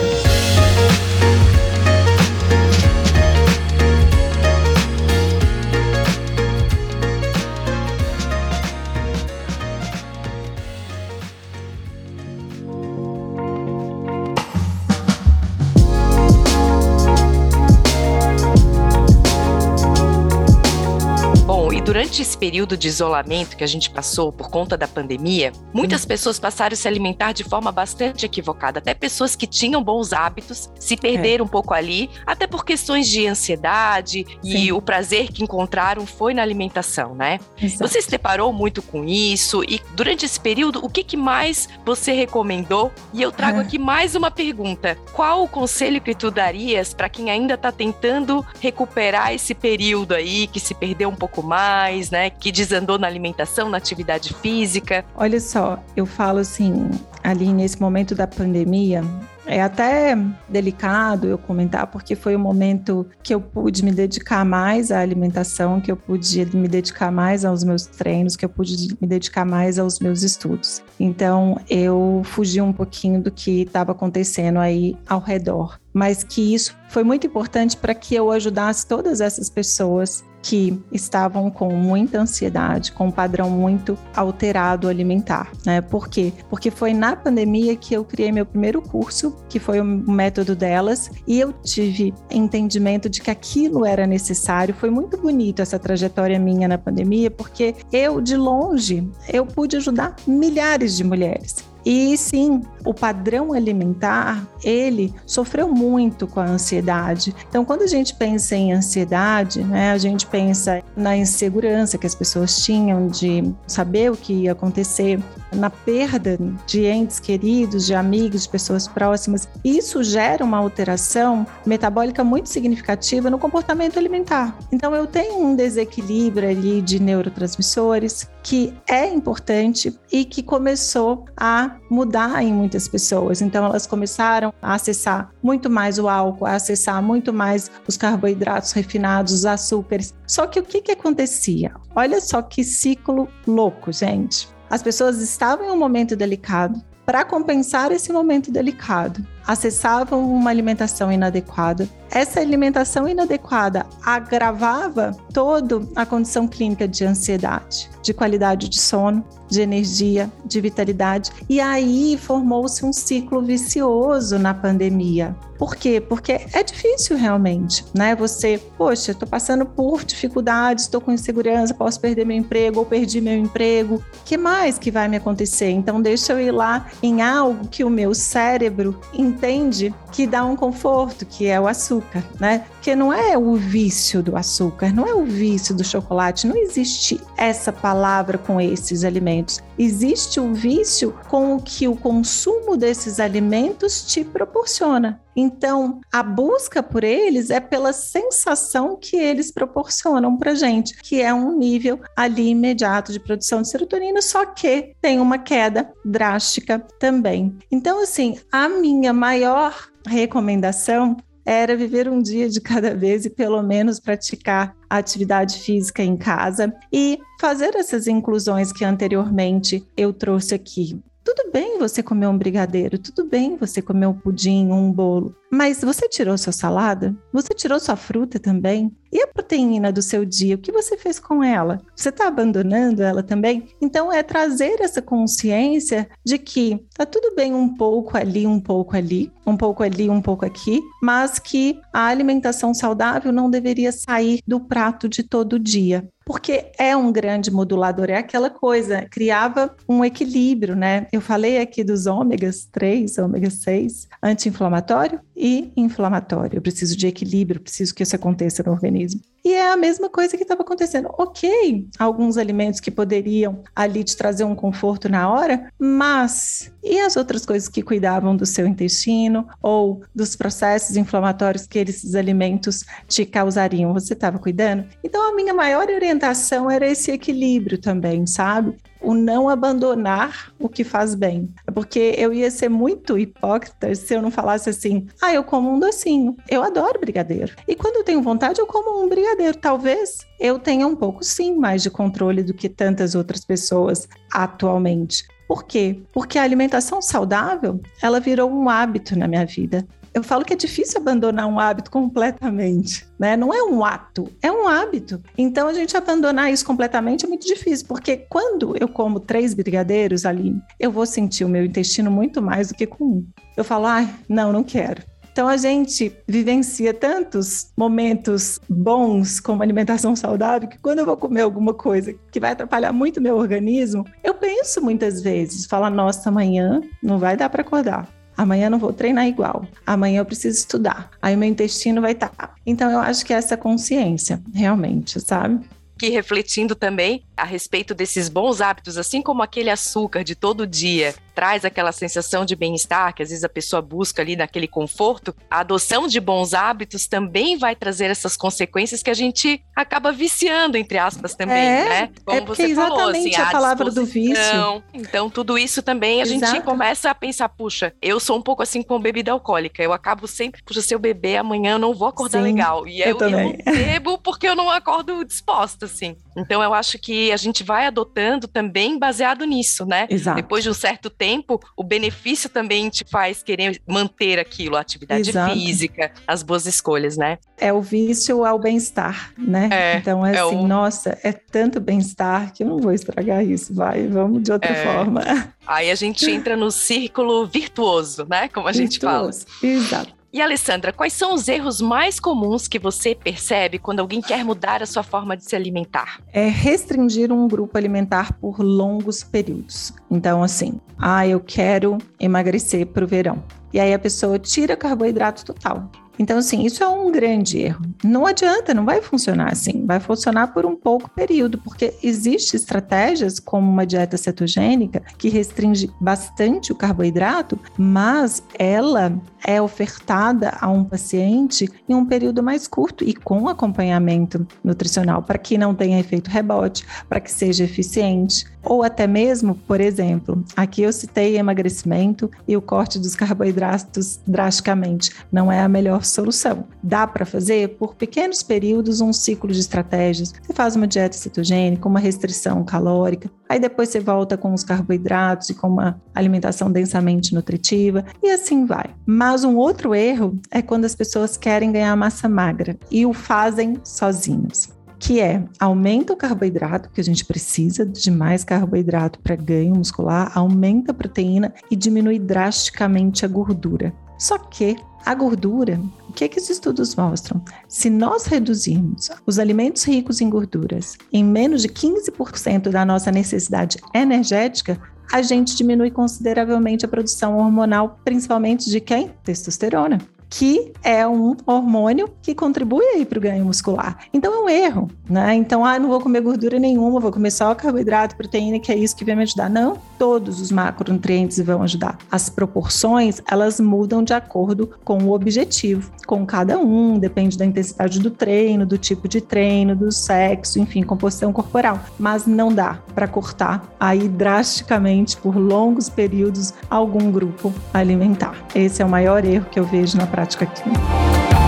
Durante esse período de isolamento que a gente passou por conta da pandemia, muitas pessoas passaram a se alimentar de forma bastante equivocada. Até pessoas que tinham bons hábitos se perderam é. um pouco ali, até por questões de ansiedade Sim. e o prazer que encontraram foi na alimentação, né? Exato. Você se deparou muito com isso e durante esse período, o que, que mais você recomendou? E eu trago é. aqui mais uma pergunta: qual o conselho que tu darias para quem ainda está tentando recuperar esse período aí que se perdeu um pouco mais? Mais, né? Que desandou na alimentação, na atividade física. Olha só, eu falo assim, ali nesse momento da pandemia, é até delicado eu comentar, porque foi o momento que eu pude me dedicar mais à alimentação, que eu pude me dedicar mais aos meus treinos, que eu pude me dedicar mais aos meus estudos. Então, eu fugi um pouquinho do que estava acontecendo aí ao redor, mas que isso foi muito importante para que eu ajudasse todas essas pessoas que estavam com muita ansiedade, com um padrão muito alterado alimentar, né? Por quê? Porque foi na pandemia que eu criei meu primeiro curso, que foi o método delas, e eu tive entendimento de que aquilo era necessário. Foi muito bonito essa trajetória minha na pandemia, porque eu de longe eu pude ajudar milhares de mulheres. E sim, o padrão alimentar, ele sofreu muito com a ansiedade. Então, quando a gente pensa em ansiedade, né, a gente pensa na insegurança que as pessoas tinham de saber o que ia acontecer, na perda de entes queridos, de amigos, de pessoas próximas. Isso gera uma alteração metabólica muito significativa no comportamento alimentar. Então, eu tenho um desequilíbrio ali de neurotransmissores que é importante e que começou a mudar em muitas pessoas. Então, elas começaram a acessar muito mais o álcool, a acessar muito mais os carboidratos refinados, os açúcares. Só que o que, que acontecia? Olha só que ciclo louco, gente. As pessoas estavam em um momento delicado. Para compensar esse momento delicado, acessavam uma alimentação inadequada. Essa alimentação inadequada agravava toda a condição clínica de ansiedade, de qualidade de sono, de energia, de vitalidade. E aí formou-se um ciclo vicioso na pandemia. Por quê? Porque é difícil realmente, né? Você, poxa, estou passando por dificuldades, estou com insegurança, posso perder meu emprego ou perdi meu emprego. Que mais que vai me acontecer? Então deixa eu ir lá em algo que o meu cérebro entende que dá um conforto, que é o açúcar, né? Porque não é o vício do açúcar, não é o vício do chocolate, não existe essa palavra com esses alimentos. Existe o vício com o que o consumo desses alimentos te proporciona. Então, a busca por eles é pela sensação que eles proporcionam para gente, que é um nível ali imediato de produção de serotonina, só que tem uma queda drástica também. Então, assim, a minha maior recomendação era viver um dia de cada vez e pelo menos praticar atividade física em casa e fazer essas inclusões que anteriormente eu trouxe aqui. Tudo bem você comer um brigadeiro, tudo bem você comer um pudim, um bolo, mas você tirou sua salada? Você tirou sua fruta também? E a proteína do seu dia, o que você fez com ela? Você está abandonando ela também? Então é trazer essa consciência de que tá tudo bem um pouco ali, um pouco ali, um pouco ali, um pouco aqui, mas que a alimentação saudável não deveria sair do prato de todo dia porque é um grande modulador, é aquela coisa, criava um equilíbrio, né? Eu falei aqui dos ômegas 3, ômega 6, anti-inflamatório e inflamatório. Eu preciso de equilíbrio, preciso que isso aconteça no organismo. E é a mesma coisa que estava acontecendo. Ok, alguns alimentos que poderiam ali te trazer um conforto na hora, mas e as outras coisas que cuidavam do seu intestino ou dos processos inflamatórios que esses alimentos te causariam? Você estava cuidando? Então, a minha maior orientação era esse equilíbrio também, sabe? o não abandonar o que faz bem. Porque eu ia ser muito hipócrita se eu não falasse assim: ah, eu como um docinho. Eu adoro brigadeiro. E quando eu tenho vontade, eu como um brigadeiro. Talvez eu tenha um pouco, sim, mais de controle do que tantas outras pessoas atualmente. Por quê? Porque a alimentação saudável, ela virou um hábito na minha vida eu falo que é difícil abandonar um hábito completamente, né? Não é um ato, é um hábito. Então a gente abandonar isso completamente é muito difícil, porque quando eu como três brigadeiros ali, eu vou sentir o meu intestino muito mais do que com um. Eu falo, ai, ah, não, não quero. Então a gente vivencia tantos momentos bons como alimentação saudável que quando eu vou comer alguma coisa que vai atrapalhar muito meu organismo, eu penso muitas vezes, falo, nossa, amanhã não vai dar para acordar. Amanhã não vou treinar igual. Amanhã eu preciso estudar. Aí meu intestino vai estar. Tá. Então eu acho que é essa consciência, realmente, sabe? Que refletindo também a respeito desses bons hábitos, assim como aquele açúcar de todo dia traz aquela sensação de bem-estar, que às vezes a pessoa busca ali naquele conforto, a adoção de bons hábitos também vai trazer essas consequências que a gente acaba viciando, entre aspas, também, é, né? Como é você falou, assim, a, a palavra do vício. Então, tudo isso também a Exato. gente começa a pensar, puxa, eu sou um pouco assim com bebida alcoólica, eu acabo sempre, puxa, se eu beber amanhã eu não vou acordar Sim, legal. E eu, eu, eu não bebo porque eu não acordo disposta, assim. Então, eu acho que a gente vai adotando também baseado nisso, né? Exato. Depois de um certo tempo, o benefício também te faz querer manter aquilo, a atividade Exato. física, as boas escolhas, né? É o vício ao bem-estar, né? É, então é, é assim, o... nossa, é tanto bem-estar que eu não vou estragar isso, vai, vamos de outra é. forma. Aí a gente entra no círculo virtuoso, né? Como a virtuoso. gente fala. Exato. E Alessandra, quais são os erros mais comuns que você percebe quando alguém quer mudar a sua forma de se alimentar? É restringir um grupo alimentar por longos períodos. Então, assim, ah, eu quero emagrecer para o verão. E aí a pessoa tira carboidrato total. Então, assim, isso é um grande erro. Não adianta, não vai funcionar assim. Vai funcionar por um pouco período, porque existem estratégias como uma dieta cetogênica que restringe bastante o carboidrato, mas ela é ofertada a um paciente em um período mais curto e com acompanhamento nutricional, para que não tenha efeito rebote, para que seja eficiente. Ou até mesmo, por exemplo, aqui eu citei emagrecimento e o corte dos carboidratos drasticamente. Não é a melhor solução. Dá para fazer por pequenos períodos um ciclo de estratégias. Você faz uma dieta cetogênica, uma restrição calórica, aí depois você volta com os carboidratos e com uma alimentação densamente nutritiva e assim vai. Mas um outro erro é quando as pessoas querem ganhar massa magra e o fazem sozinhos que é aumenta o carboidrato, que a gente precisa de mais carboidrato para ganho muscular, aumenta a proteína e diminui drasticamente a gordura. Só que a gordura, o que, é que os estudos mostram? Se nós reduzirmos os alimentos ricos em gorduras em menos de 15% da nossa necessidade energética, a gente diminui consideravelmente a produção hormonal, principalmente de quem? Testosterona que é um hormônio que contribui aí para o ganho muscular. Então é um erro, né? Então, ah, não vou comer gordura nenhuma, vou comer só carboidrato, proteína, que é isso que vai me ajudar. Não, todos os macronutrientes vão ajudar. As proporções, elas mudam de acordo com o objetivo, com cada um, depende da intensidade do treino, do tipo de treino, do sexo, enfim, composição corporal. Mas não dá para cortar aí drasticamente por longos períodos algum grupo alimentar. Esse é o maior erro que eu vejo na prática prática aqui.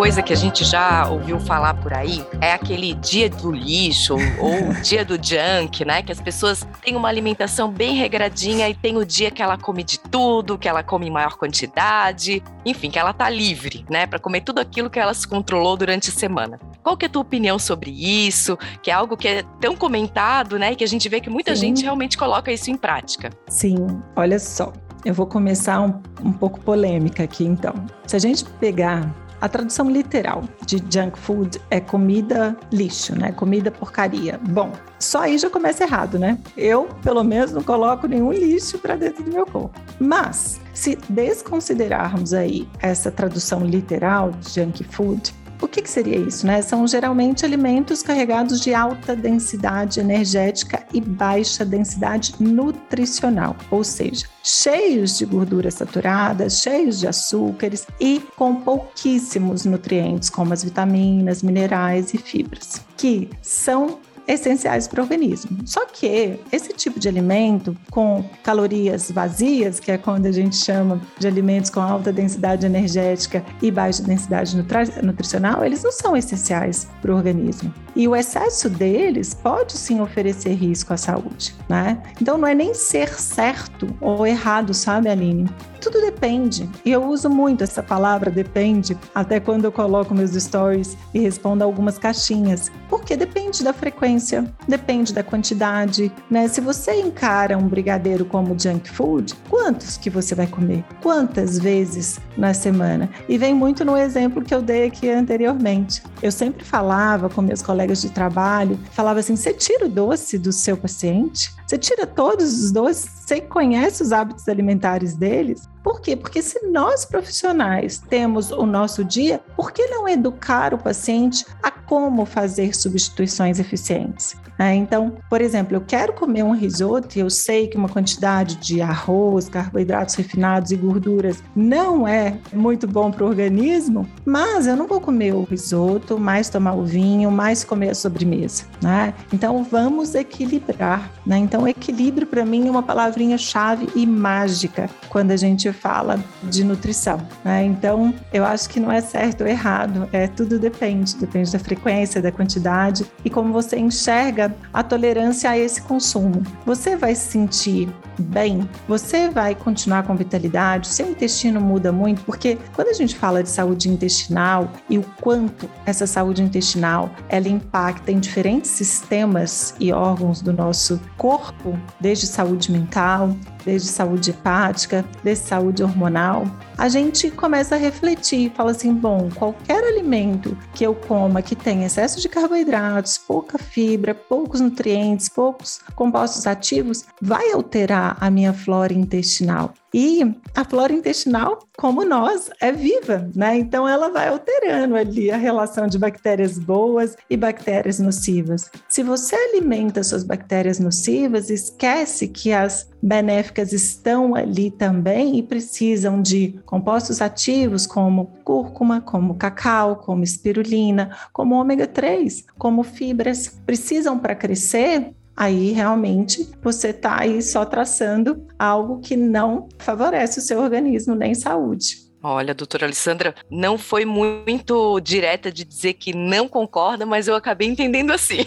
Coisa que a gente já ouviu falar por aí é aquele dia do lixo ou dia do junk, né? Que as pessoas têm uma alimentação bem regradinha e tem o dia que ela come de tudo, que ela come em maior quantidade, enfim, que ela tá livre, né, para comer tudo aquilo que ela se controlou durante a semana. Qual que é a tua opinião sobre isso? Que é algo que é tão comentado, né, e que a gente vê que muita Sim. gente realmente coloca isso em prática. Sim, olha só. Eu vou começar um, um pouco polêmica aqui, então. Se a gente pegar a tradução literal de junk food é comida lixo, né? Comida porcaria. Bom, só aí já começa errado, né? Eu, pelo menos, não coloco nenhum lixo para dentro do meu corpo. Mas, se desconsiderarmos aí essa tradução literal de junk food, o que, que, seria isso? Né? São geralmente alimentos carregados de alta densidade energética e baixa densidade nutricional, ou seja, cheios de gorduras saturadas, cheios de açúcares e com pouquíssimos nutrientes, como as vitaminas, minerais e fibras, que são essenciais para o organismo. Só que esse tipo de alimento com calorias vazias, que é quando a gente chama de alimentos com alta densidade energética e baixa densidade nutricional, eles não são essenciais para o organismo. E o excesso deles pode sim oferecer risco à saúde, né? Então não é nem ser certo ou errado, sabe, Aline? Tudo depende. E eu uso muito essa palavra depende, até quando eu coloco meus stories e respondo algumas caixinhas. Porque depende da frequência, depende da quantidade, né? Se você encara um brigadeiro como junk food, quantos que você vai comer? Quantas vezes na semana? E vem muito no exemplo que eu dei aqui anteriormente. Eu sempre falava com meus colegas de trabalho, falava assim: você tira o doce do seu paciente? Você tira todos os doces? Você conhece os hábitos alimentares deles? Por quê? Porque se nós profissionais temos o nosso dia, por que não educar o paciente a como fazer substituições eficientes? É, então, por exemplo, eu quero comer um risoto e eu sei que uma quantidade de arroz, carboidratos refinados e gorduras não é muito bom para o organismo, mas eu não vou comer o risoto, mais tomar o vinho, mais comer a sobremesa. Né? Então, vamos equilibrar. Né? Então, equilíbrio para mim é uma palavrinha chave e mágica quando a gente fala de nutrição. Né? Então, eu acho que não é certo ou errado, é tudo depende, depende da frequência, da quantidade e como você enxerga a tolerância a esse consumo. Você vai se sentir bem, você vai continuar com vitalidade, seu intestino muda muito, porque quando a gente fala de saúde intestinal e o quanto essa saúde intestinal ela impacta em diferentes sistemas e órgãos do nosso corpo, desde saúde mental, desde saúde hepática, desde saúde hormonal, a gente começa a refletir, fala assim, bom, qualquer alimento que eu coma que tenha excesso de carboidratos, pouca fibra, poucos nutrientes, poucos compostos ativos, vai alterar a minha flora intestinal. E a flora intestinal, como nós, é viva, né? Então ela vai alterando ali a relação de bactérias boas e bactérias nocivas. Se você alimenta suas bactérias nocivas, esquece que as benéficas estão ali também e precisam de compostos ativos como cúrcuma, como cacau, como espirulina, como ômega 3, como fibras, precisam para crescer aí realmente você está aí só traçando algo que não favorece o seu organismo nem saúde. Olha, doutora Alessandra, não foi muito direta de dizer que não concorda, mas eu acabei entendendo assim.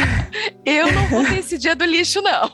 eu não vou ter esse dia do lixo, não.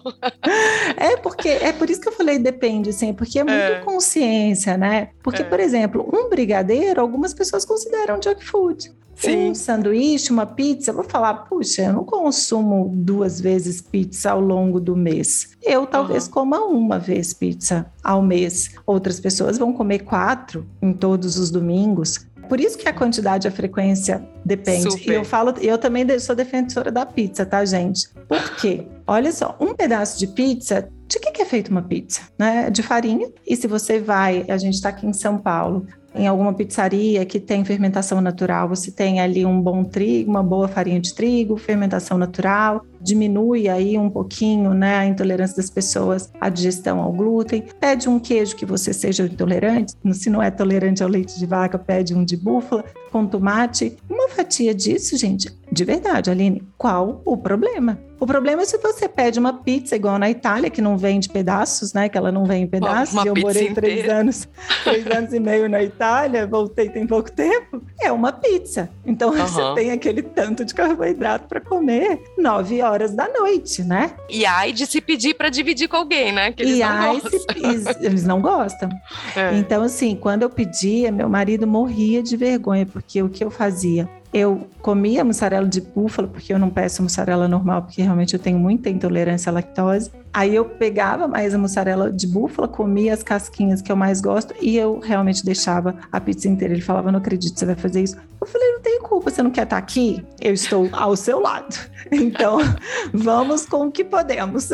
é porque é por isso que eu falei depende, assim, porque é muito é. consciência, né? Porque, é. por exemplo, um brigadeiro, algumas pessoas consideram junk food. Sim. Um sanduíche, uma pizza, eu vou falar, puxa, eu não consumo duas vezes pizza ao longo do mês. Eu talvez uhum. coma uma vez pizza ao mês. Outras pessoas vão comer quatro em todos os domingos. Por isso que a quantidade e a frequência depende. Super. E eu falo, eu também sou defensora da pizza, tá, gente? Por quê? Olha só, um pedaço de pizza de que, é feita uma pizza? Né? De farinha. E se você vai, a gente está aqui em São Paulo, em alguma pizzaria que tem fermentação natural, você tem ali um bom trigo, uma boa farinha de trigo, fermentação natural, diminui aí um pouquinho né, a intolerância das pessoas à digestão ao glúten. Pede um queijo que você seja intolerante, se não é tolerante ao leite de vaca, pede um de búfala com tomate. Uma fatia disso, gente, de verdade, Aline, qual o problema? O problema é se você pede uma pizza igual na Itália, que não vem de pedaços, né? Que ela não vem em pedaços. Uma eu morei três anos, três anos e meio na Itália, voltei tem pouco tempo. É uma pizza. Então uhum. você tem aquele tanto de carboidrato para comer nove horas da noite, né? E ai de se pedir para dividir com alguém, né? Que eles e não ai gostam. Se, eles não gostam. É. Então, assim, quando eu pedia, meu marido morria de vergonha, porque o que eu fazia? Eu comia mussarela de búfalo, porque eu não peço mussarela normal, porque realmente eu tenho muita intolerância à lactose. Aí eu pegava mais a mussarela de búfala, comia as casquinhas que eu mais gosto e eu realmente deixava a pizza inteira. Ele falava: Não acredito você vai fazer isso. Eu falei: Não tem culpa, você não quer estar aqui? Eu estou ao seu lado. Então, vamos com o que podemos.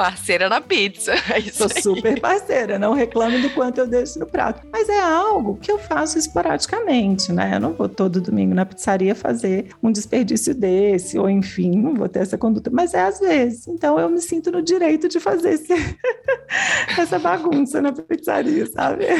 Parceira na pizza. É Sou super parceira, não reclamo do quanto eu deixo no prato. Mas é algo que eu faço esporadicamente, né? Eu não vou todo domingo na pizzaria fazer um desperdício desse, ou enfim, não vou ter essa conduta, mas é às vezes. Então eu me sinto no direito de fazer esse... essa bagunça na pizzaria, sabe?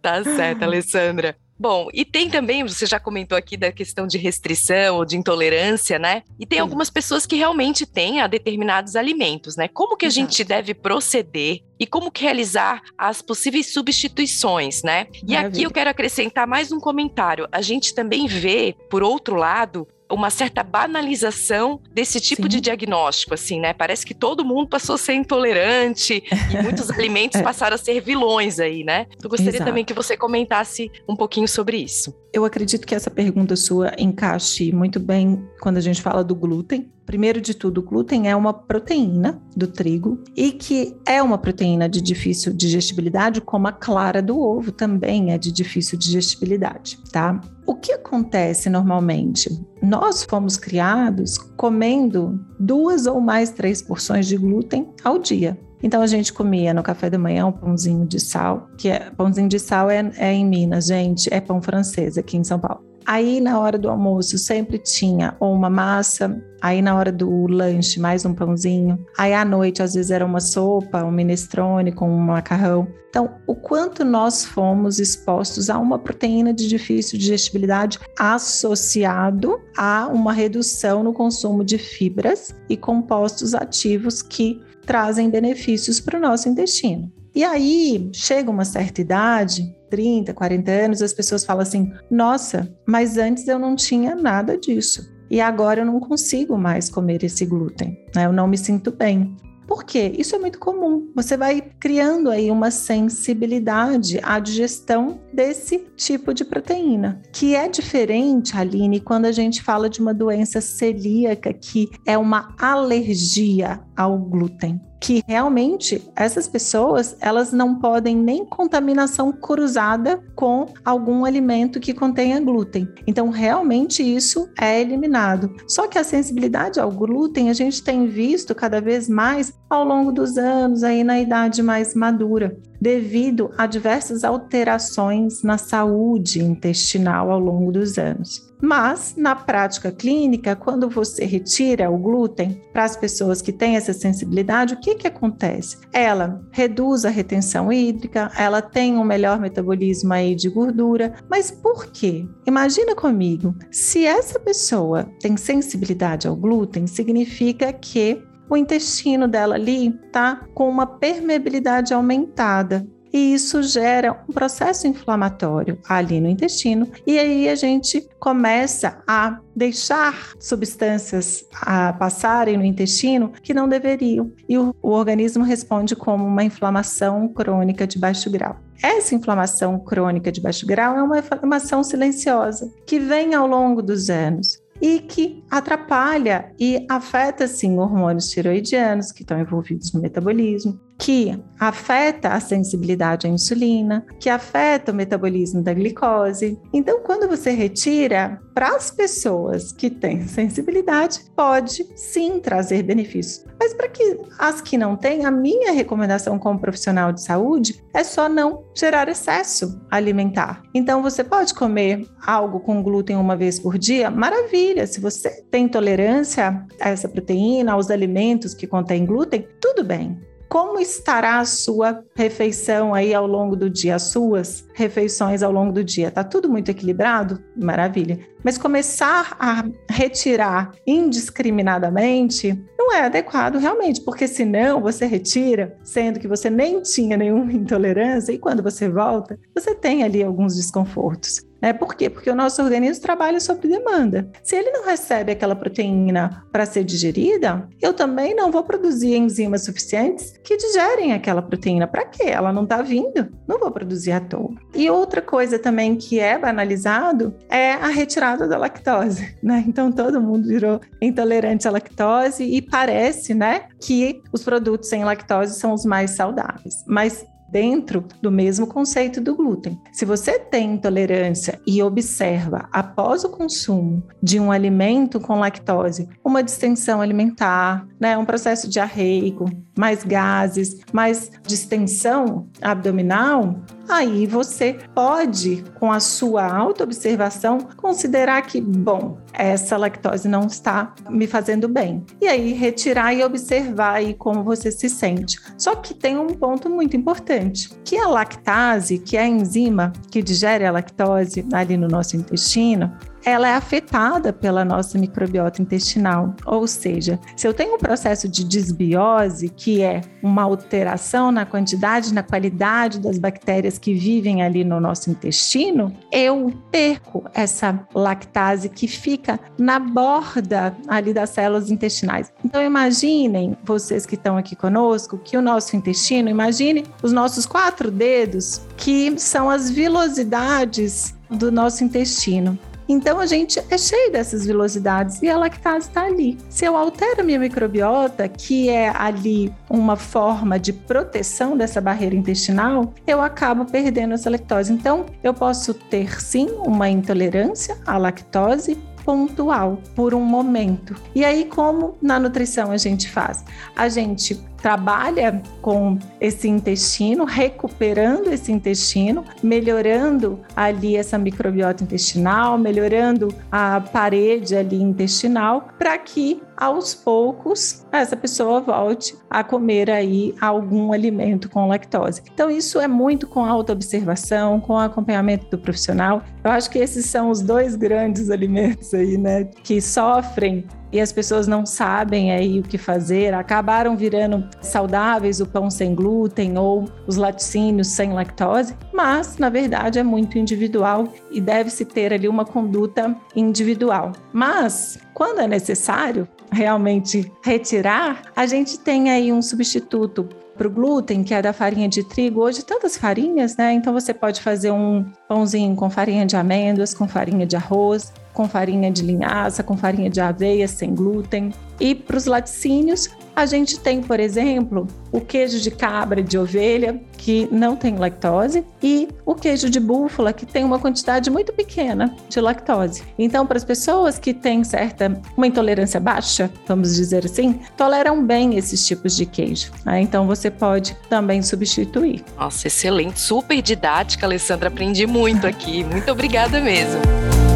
Tá certo, Alessandra. Bom, e tem também, você já comentou aqui da questão de restrição ou de intolerância, né? E tem Sim. algumas pessoas que realmente têm a determinados alimentos, né? Como que a Exato. gente deve proceder e como que realizar as possíveis substituições, né? E aqui eu quero acrescentar mais um comentário. A gente também vê, por outro lado, uma certa banalização desse tipo Sim. de diagnóstico, assim, né? Parece que todo mundo passou a ser intolerante e muitos alimentos é. passaram a ser vilões aí, né? Eu gostaria Exato. também que você comentasse um pouquinho sobre isso. Eu acredito que essa pergunta sua encaixe muito bem quando a gente fala do glúten, Primeiro de tudo, o glúten é uma proteína do trigo e que é uma proteína de difícil digestibilidade, como a clara do ovo também é de difícil digestibilidade, tá? O que acontece normalmente? Nós fomos criados comendo duas ou mais três porções de glúten ao dia. Então a gente comia no café da manhã um pãozinho de sal, que é pãozinho de sal é, é em Minas, gente, é pão francês aqui em São Paulo. Aí, na hora do almoço, sempre tinha ou uma massa, aí na hora do lanche, mais um pãozinho. Aí à noite, às vezes, era uma sopa, um minestrone com um macarrão. Então, o quanto nós fomos expostos a uma proteína de difícil digestibilidade associado a uma redução no consumo de fibras e compostos ativos que trazem benefícios para o nosso intestino. E aí, chega uma certa idade, 30, 40 anos, as pessoas falam assim: nossa, mas antes eu não tinha nada disso. E agora eu não consigo mais comer esse glúten, né? eu não me sinto bem. Por quê? Isso é muito comum. Você vai criando aí uma sensibilidade à digestão desse tipo de proteína, que é diferente, Aline, quando a gente fala de uma doença celíaca, que é uma alergia ao glúten. Que realmente essas pessoas elas não podem nem contaminação cruzada com algum alimento que contenha glúten. Então, realmente isso é eliminado. Só que a sensibilidade ao glúten a gente tem visto cada vez mais ao longo dos anos aí na idade mais madura devido a diversas alterações na saúde intestinal ao longo dos anos. Mas, na prática clínica, quando você retira o glúten para as pessoas que têm essa sensibilidade, o que, que acontece? Ela reduz a retenção hídrica, ela tem um melhor metabolismo aí de gordura, mas por quê? Imagina comigo, se essa pessoa tem sensibilidade ao glúten, significa que o intestino dela ali tá com uma permeabilidade aumentada. E isso gera um processo inflamatório ali no intestino, e aí a gente começa a deixar substâncias a passarem no intestino que não deveriam, e o, o organismo responde como uma inflamação crônica de baixo grau. Essa inflamação crônica de baixo grau é uma inflamação silenciosa que vem ao longo dos anos e que atrapalha e afeta sim hormônios tiroidianos que estão envolvidos no metabolismo, que afeta a sensibilidade à insulina, que afeta o metabolismo da glicose. Então, quando você retira para as pessoas que têm sensibilidade, pode sim trazer benefícios. Mas para que as que não têm, a minha recomendação como profissional de saúde é só não gerar excesso alimentar. Então, você pode comer algo com glúten uma vez por dia? Maravilha! Se você tem intolerância a essa proteína, aos alimentos que contêm glúten, tudo bem como estará a sua refeição aí ao longo do dia, as suas refeições ao longo do dia? Tá tudo muito equilibrado? Maravilha. Mas começar a retirar indiscriminadamente não é adequado realmente, porque senão você retira, sendo que você nem tinha nenhuma intolerância, e quando você volta, você tem ali alguns desconfortos. Né? Por quê? Porque o nosso organismo trabalha sob demanda. Se ele não recebe aquela proteína para ser digerida, eu também não vou produzir enzimas suficientes que digerem aquela proteína. Para quê? Ela não está vindo. Não vou produzir à toa. E outra coisa também que é banalizado é a retirada da lactose. Né? Então todo mundo virou intolerante à lactose e parece né, que os produtos sem lactose são os mais saudáveis. Mas dentro do mesmo conceito do glúten. Se você tem intolerância e observa após o consumo de um alimento com lactose, uma distensão alimentar, né, um processo diarreico, mais gases, mais distensão abdominal, aí você pode, com a sua autoobservação, considerar que, bom, essa lactose não está me fazendo bem. E aí retirar e observar aí como você se sente. Só que tem um ponto muito importante, que a lactase, que é a enzima que digere a lactose ali no nosso intestino, ela é afetada pela nossa microbiota intestinal. Ou seja, se eu tenho um processo de desbiose, que é uma alteração na quantidade, na qualidade das bactérias que vivem ali no nosso intestino, eu perco essa lactase que fica na borda ali das células intestinais. Então imaginem, vocês que estão aqui conosco, que o nosso intestino, imagine os nossos quatro dedos, que são as vilosidades do nosso intestino. Então a gente é cheio dessas velocidades e a lactase está ali. Se eu altero a minha microbiota, que é ali uma forma de proteção dessa barreira intestinal, eu acabo perdendo essa lactose. Então eu posso ter sim uma intolerância à lactose pontual, por um momento. E aí, como na nutrição a gente faz? A gente trabalha com esse intestino, recuperando esse intestino, melhorando ali essa microbiota intestinal, melhorando a parede ali intestinal, para que aos poucos essa pessoa volte a comer aí algum alimento com lactose. Então isso é muito com autoobservação, com acompanhamento do profissional. Eu acho que esses são os dois grandes alimentos aí, né, que sofrem e as pessoas não sabem aí o que fazer, acabaram virando saudáveis o pão sem glúten ou os laticínios sem lactose, mas na verdade é muito individual e deve-se ter ali uma conduta individual. Mas quando é necessário realmente retirar, a gente tem aí um substituto para o glúten, que é da farinha de trigo, hoje tantas farinhas, né? Então você pode fazer um pãozinho com farinha de amêndoas, com farinha de arroz, com farinha de linhaça, com farinha de aveia sem glúten. E para os laticínios, a gente tem, por exemplo, o queijo de cabra de ovelha, que não tem lactose, e o queijo de búfala, que tem uma quantidade muito pequena de lactose. Então, para as pessoas que têm certa uma intolerância baixa, vamos dizer assim, toleram bem esses tipos de queijo. Né? Então, você pode também substituir. Nossa, excelente, super didática, Alessandra. Aprendi muito aqui. Muito obrigada mesmo.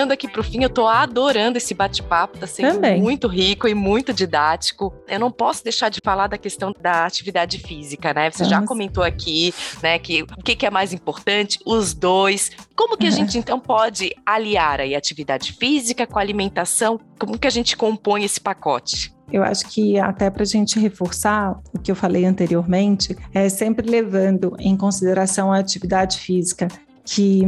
Caminhando aqui para o fim, eu tô adorando esse bate-papo, tá sendo Também. muito rico e muito didático. Eu não posso deixar de falar da questão da atividade física, né? Você Vamos. já comentou aqui, né, que o que, que é mais importante? Os dois. Como que a gente então pode aliar aí a atividade física com a alimentação? Como que a gente compõe esse pacote? Eu acho que até para a gente reforçar o que eu falei anteriormente, é sempre levando em consideração a atividade física que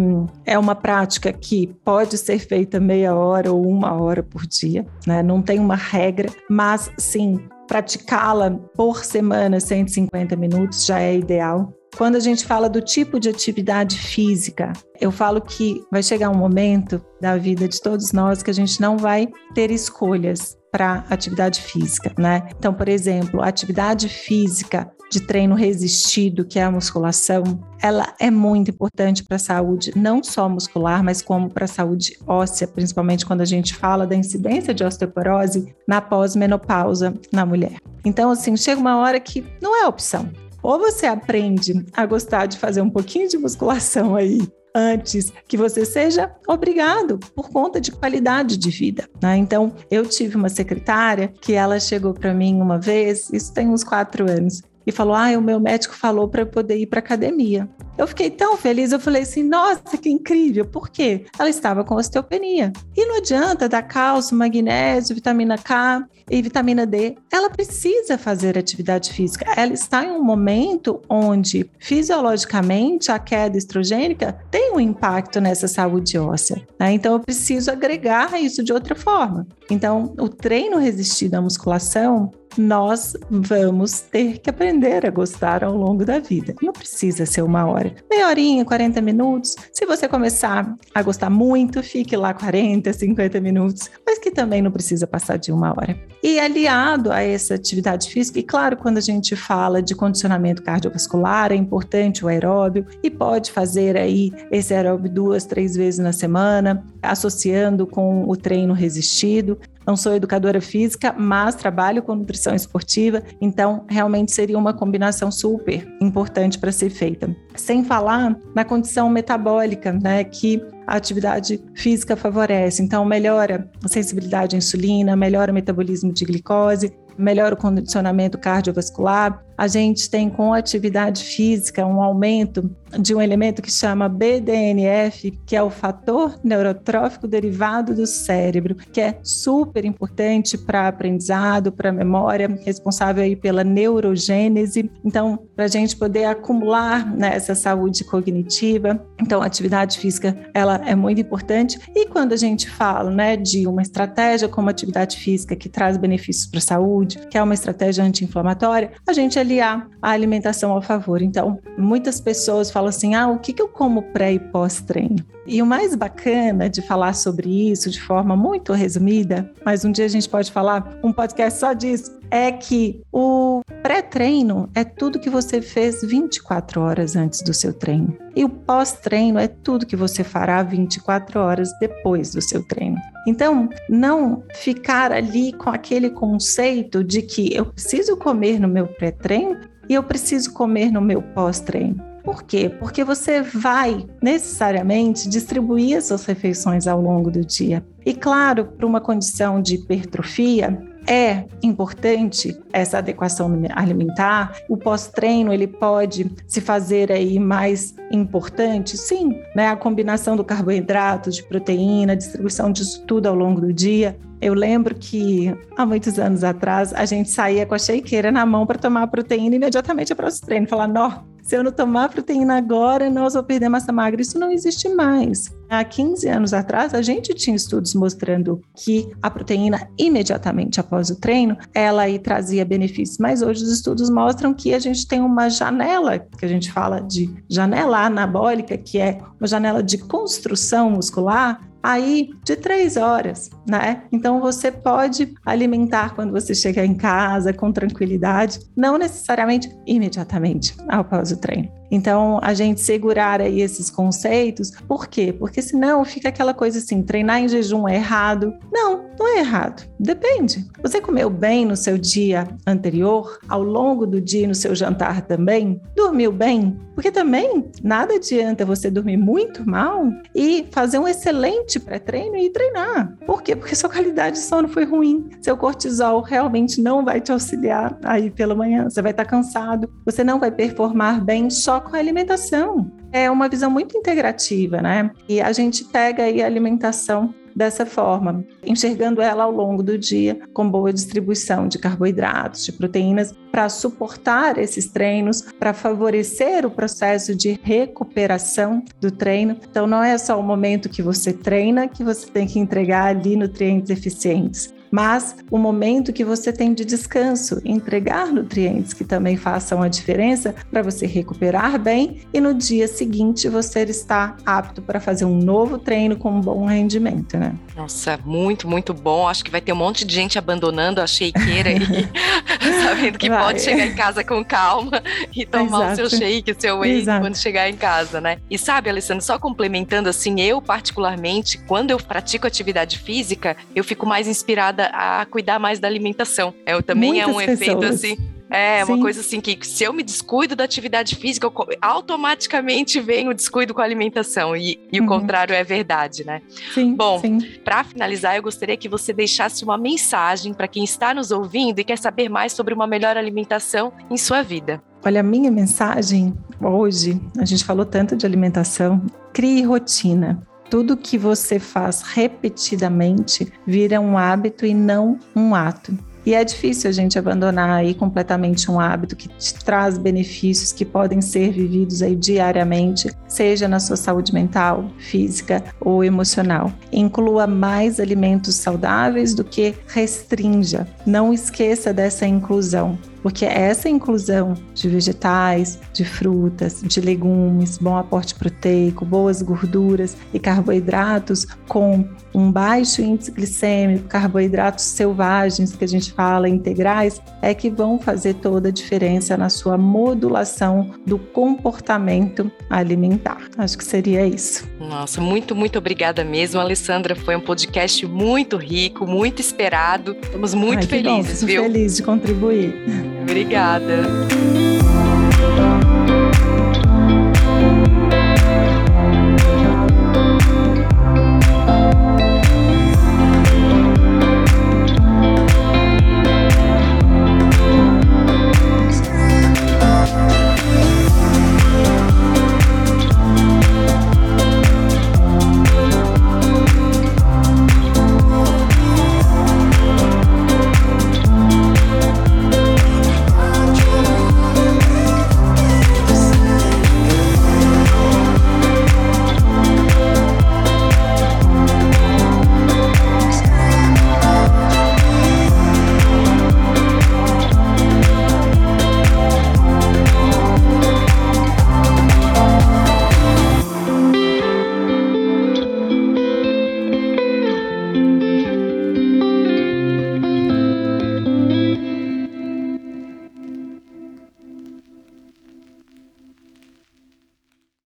é uma prática que pode ser feita meia hora ou uma hora por dia, né? não tem uma regra, mas sim, praticá-la por semana, 150 minutos, já é ideal. Quando a gente fala do tipo de atividade física, eu falo que vai chegar um momento da vida de todos nós que a gente não vai ter escolhas para atividade física, né? Então, por exemplo, atividade física de treino resistido, que é a musculação, ela é muito importante para a saúde, não só muscular, mas como para a saúde óssea, principalmente quando a gente fala da incidência de osteoporose na pós-menopausa na mulher. Então, assim, chega uma hora que não é opção. Ou você aprende a gostar de fazer um pouquinho de musculação aí antes que você seja obrigado por conta de qualidade de vida. Né? Então, eu tive uma secretária que ela chegou para mim uma vez, isso tem uns quatro anos, e falou: Ah, o meu médico falou para eu poder ir para academia. Eu fiquei tão feliz, eu falei assim: Nossa, que incrível! Por quê? Ela estava com osteopenia. E não adianta dar cálcio, magnésio, vitamina K e vitamina D. Ela precisa fazer atividade física. Ela está em um momento onde, fisiologicamente, a queda estrogênica tem um impacto nessa saúde óssea. Né? Então, eu preciso agregar isso de outra forma. Então, o treino resistido à musculação nós vamos ter que aprender a gostar ao longo da vida. Não precisa ser uma hora. Meia horinha, 40 minutos. Se você começar a gostar muito, fique lá 40, 50 minutos, mas que também não precisa passar de uma hora. E aliado a essa atividade física, e claro, quando a gente fala de condicionamento cardiovascular, é importante o aeróbio e pode fazer aí esse aeróbio duas, três vezes na semana, associando com o treino resistido. Não sou educadora física, mas trabalho com nutrição esportiva, então realmente seria uma combinação super importante para ser feita. Sem falar na condição metabólica, né, que a atividade física favorece. Então, melhora a sensibilidade à insulina, melhora o metabolismo de glicose, melhora o condicionamento cardiovascular. A gente tem com atividade física um aumento de um elemento que chama BDNF, que é o fator neurotrófico derivado do cérebro, que é super importante para aprendizado, para memória, responsável aí pela neurogênese. Então, para a gente poder acumular né, essa saúde cognitiva, então a atividade física ela é muito importante. E quando a gente fala né, de uma estratégia como atividade física que traz benefícios para a saúde, que é uma estratégia anti-inflamatória, a gente aliar a alimentação ao favor. Então, muitas pessoas falam assim: ah, o que, que eu como pré e pós-treino? E o mais bacana de falar sobre isso de forma muito resumida, mas um dia a gente pode falar um podcast só disso, é que o pré-treino é tudo que você fez 24 horas antes do seu treino. E o pós-treino é tudo que você fará 24 horas depois do seu treino. Então, não ficar ali com aquele conceito de que eu preciso comer no meu pré-treino e eu preciso comer no meu pós-treino. Por quê? Porque você vai necessariamente distribuir as suas refeições ao longo do dia. E claro, para uma condição de hipertrofia, é importante essa adequação alimentar. O pós-treino ele pode se fazer aí mais importante, sim, né? A combinação do carboidrato, de proteína, distribuição disso tudo ao longo do dia. Eu lembro que há muitos anos atrás a gente saía com a shakeira na mão para tomar proteína imediatamente para o treino, falar, não, se eu não tomar proteína agora, nós vou perder massa magra. Isso não existe mais. Há 15 anos atrás, a gente tinha estudos mostrando que a proteína, imediatamente após o treino, ela aí trazia benefícios. Mas hoje os estudos mostram que a gente tem uma janela, que a gente fala de janela anabólica, que é uma janela de construção muscular, aí de três horas, né? Então você pode alimentar quando você chegar em casa com tranquilidade, não necessariamente imediatamente após o treino. Então, a gente segurar aí esses conceitos, por quê? Porque senão fica aquela coisa assim, treinar em jejum é errado. Não, não é errado. Depende. Você comeu bem no seu dia anterior, ao longo do dia no seu jantar também? Dormiu bem? Porque também nada adianta você dormir muito mal e fazer um excelente pré-treino e treinar. Por quê? Porque sua qualidade de sono foi ruim. Seu cortisol realmente não vai te auxiliar aí pela manhã. Você vai estar cansado, você não vai performar bem só com a alimentação. É uma visão muito integrativa, né? E a gente pega aí a alimentação dessa forma, enxergando ela ao longo do dia com boa distribuição de carboidratos, de proteínas, para suportar esses treinos, para favorecer o processo de recuperação do treino. Então, não é só o momento que você treina que você tem que entregar ali nutrientes eficientes mas o momento que você tem de descanso, entregar nutrientes que também façam a diferença para você recuperar bem e no dia seguinte você estar apto para fazer um novo treino com um bom rendimento, né? Nossa, muito, muito bom. Acho que vai ter um monte de gente abandonando a shakeira e sabendo que vai. pode chegar em casa com calma e tomar Exato. o seu shake, o seu whey Exato. quando chegar em casa, né? E sabe, Alessandro, só complementando assim, eu particularmente, quando eu pratico atividade física, eu fico mais inspirada a cuidar mais da alimentação. É, também Muitas é um pessoas. efeito assim. É, Sim. uma coisa assim que se eu me descuido da atividade física, eu, automaticamente vem o descuido com a alimentação. E, e uhum. o contrário é verdade, né? Sim. Bom, para finalizar, eu gostaria que você deixasse uma mensagem para quem está nos ouvindo e quer saber mais sobre uma melhor alimentação em sua vida. Olha, a minha mensagem hoje, a gente falou tanto de alimentação, crie rotina tudo que você faz repetidamente vira um hábito e não um ato. E é difícil a gente abandonar aí completamente um hábito que te traz benefícios que podem ser vividos aí diariamente, seja na sua saúde mental, física ou emocional. Inclua mais alimentos saudáveis do que restrinja. Não esqueça dessa inclusão porque essa inclusão de vegetais, de frutas, de legumes, bom aporte proteico, boas gorduras e carboidratos com um baixo índice glicêmico, carboidratos selvagens que a gente fala, integrais, é que vão fazer toda a diferença na sua modulação do comportamento alimentar. Acho que seria isso. Nossa, muito, muito obrigada mesmo, Alessandra. Foi um podcast muito rico, muito esperado. Estamos muito Ai, felizes, bom, viu? Feliz de contribuir. Obrigada.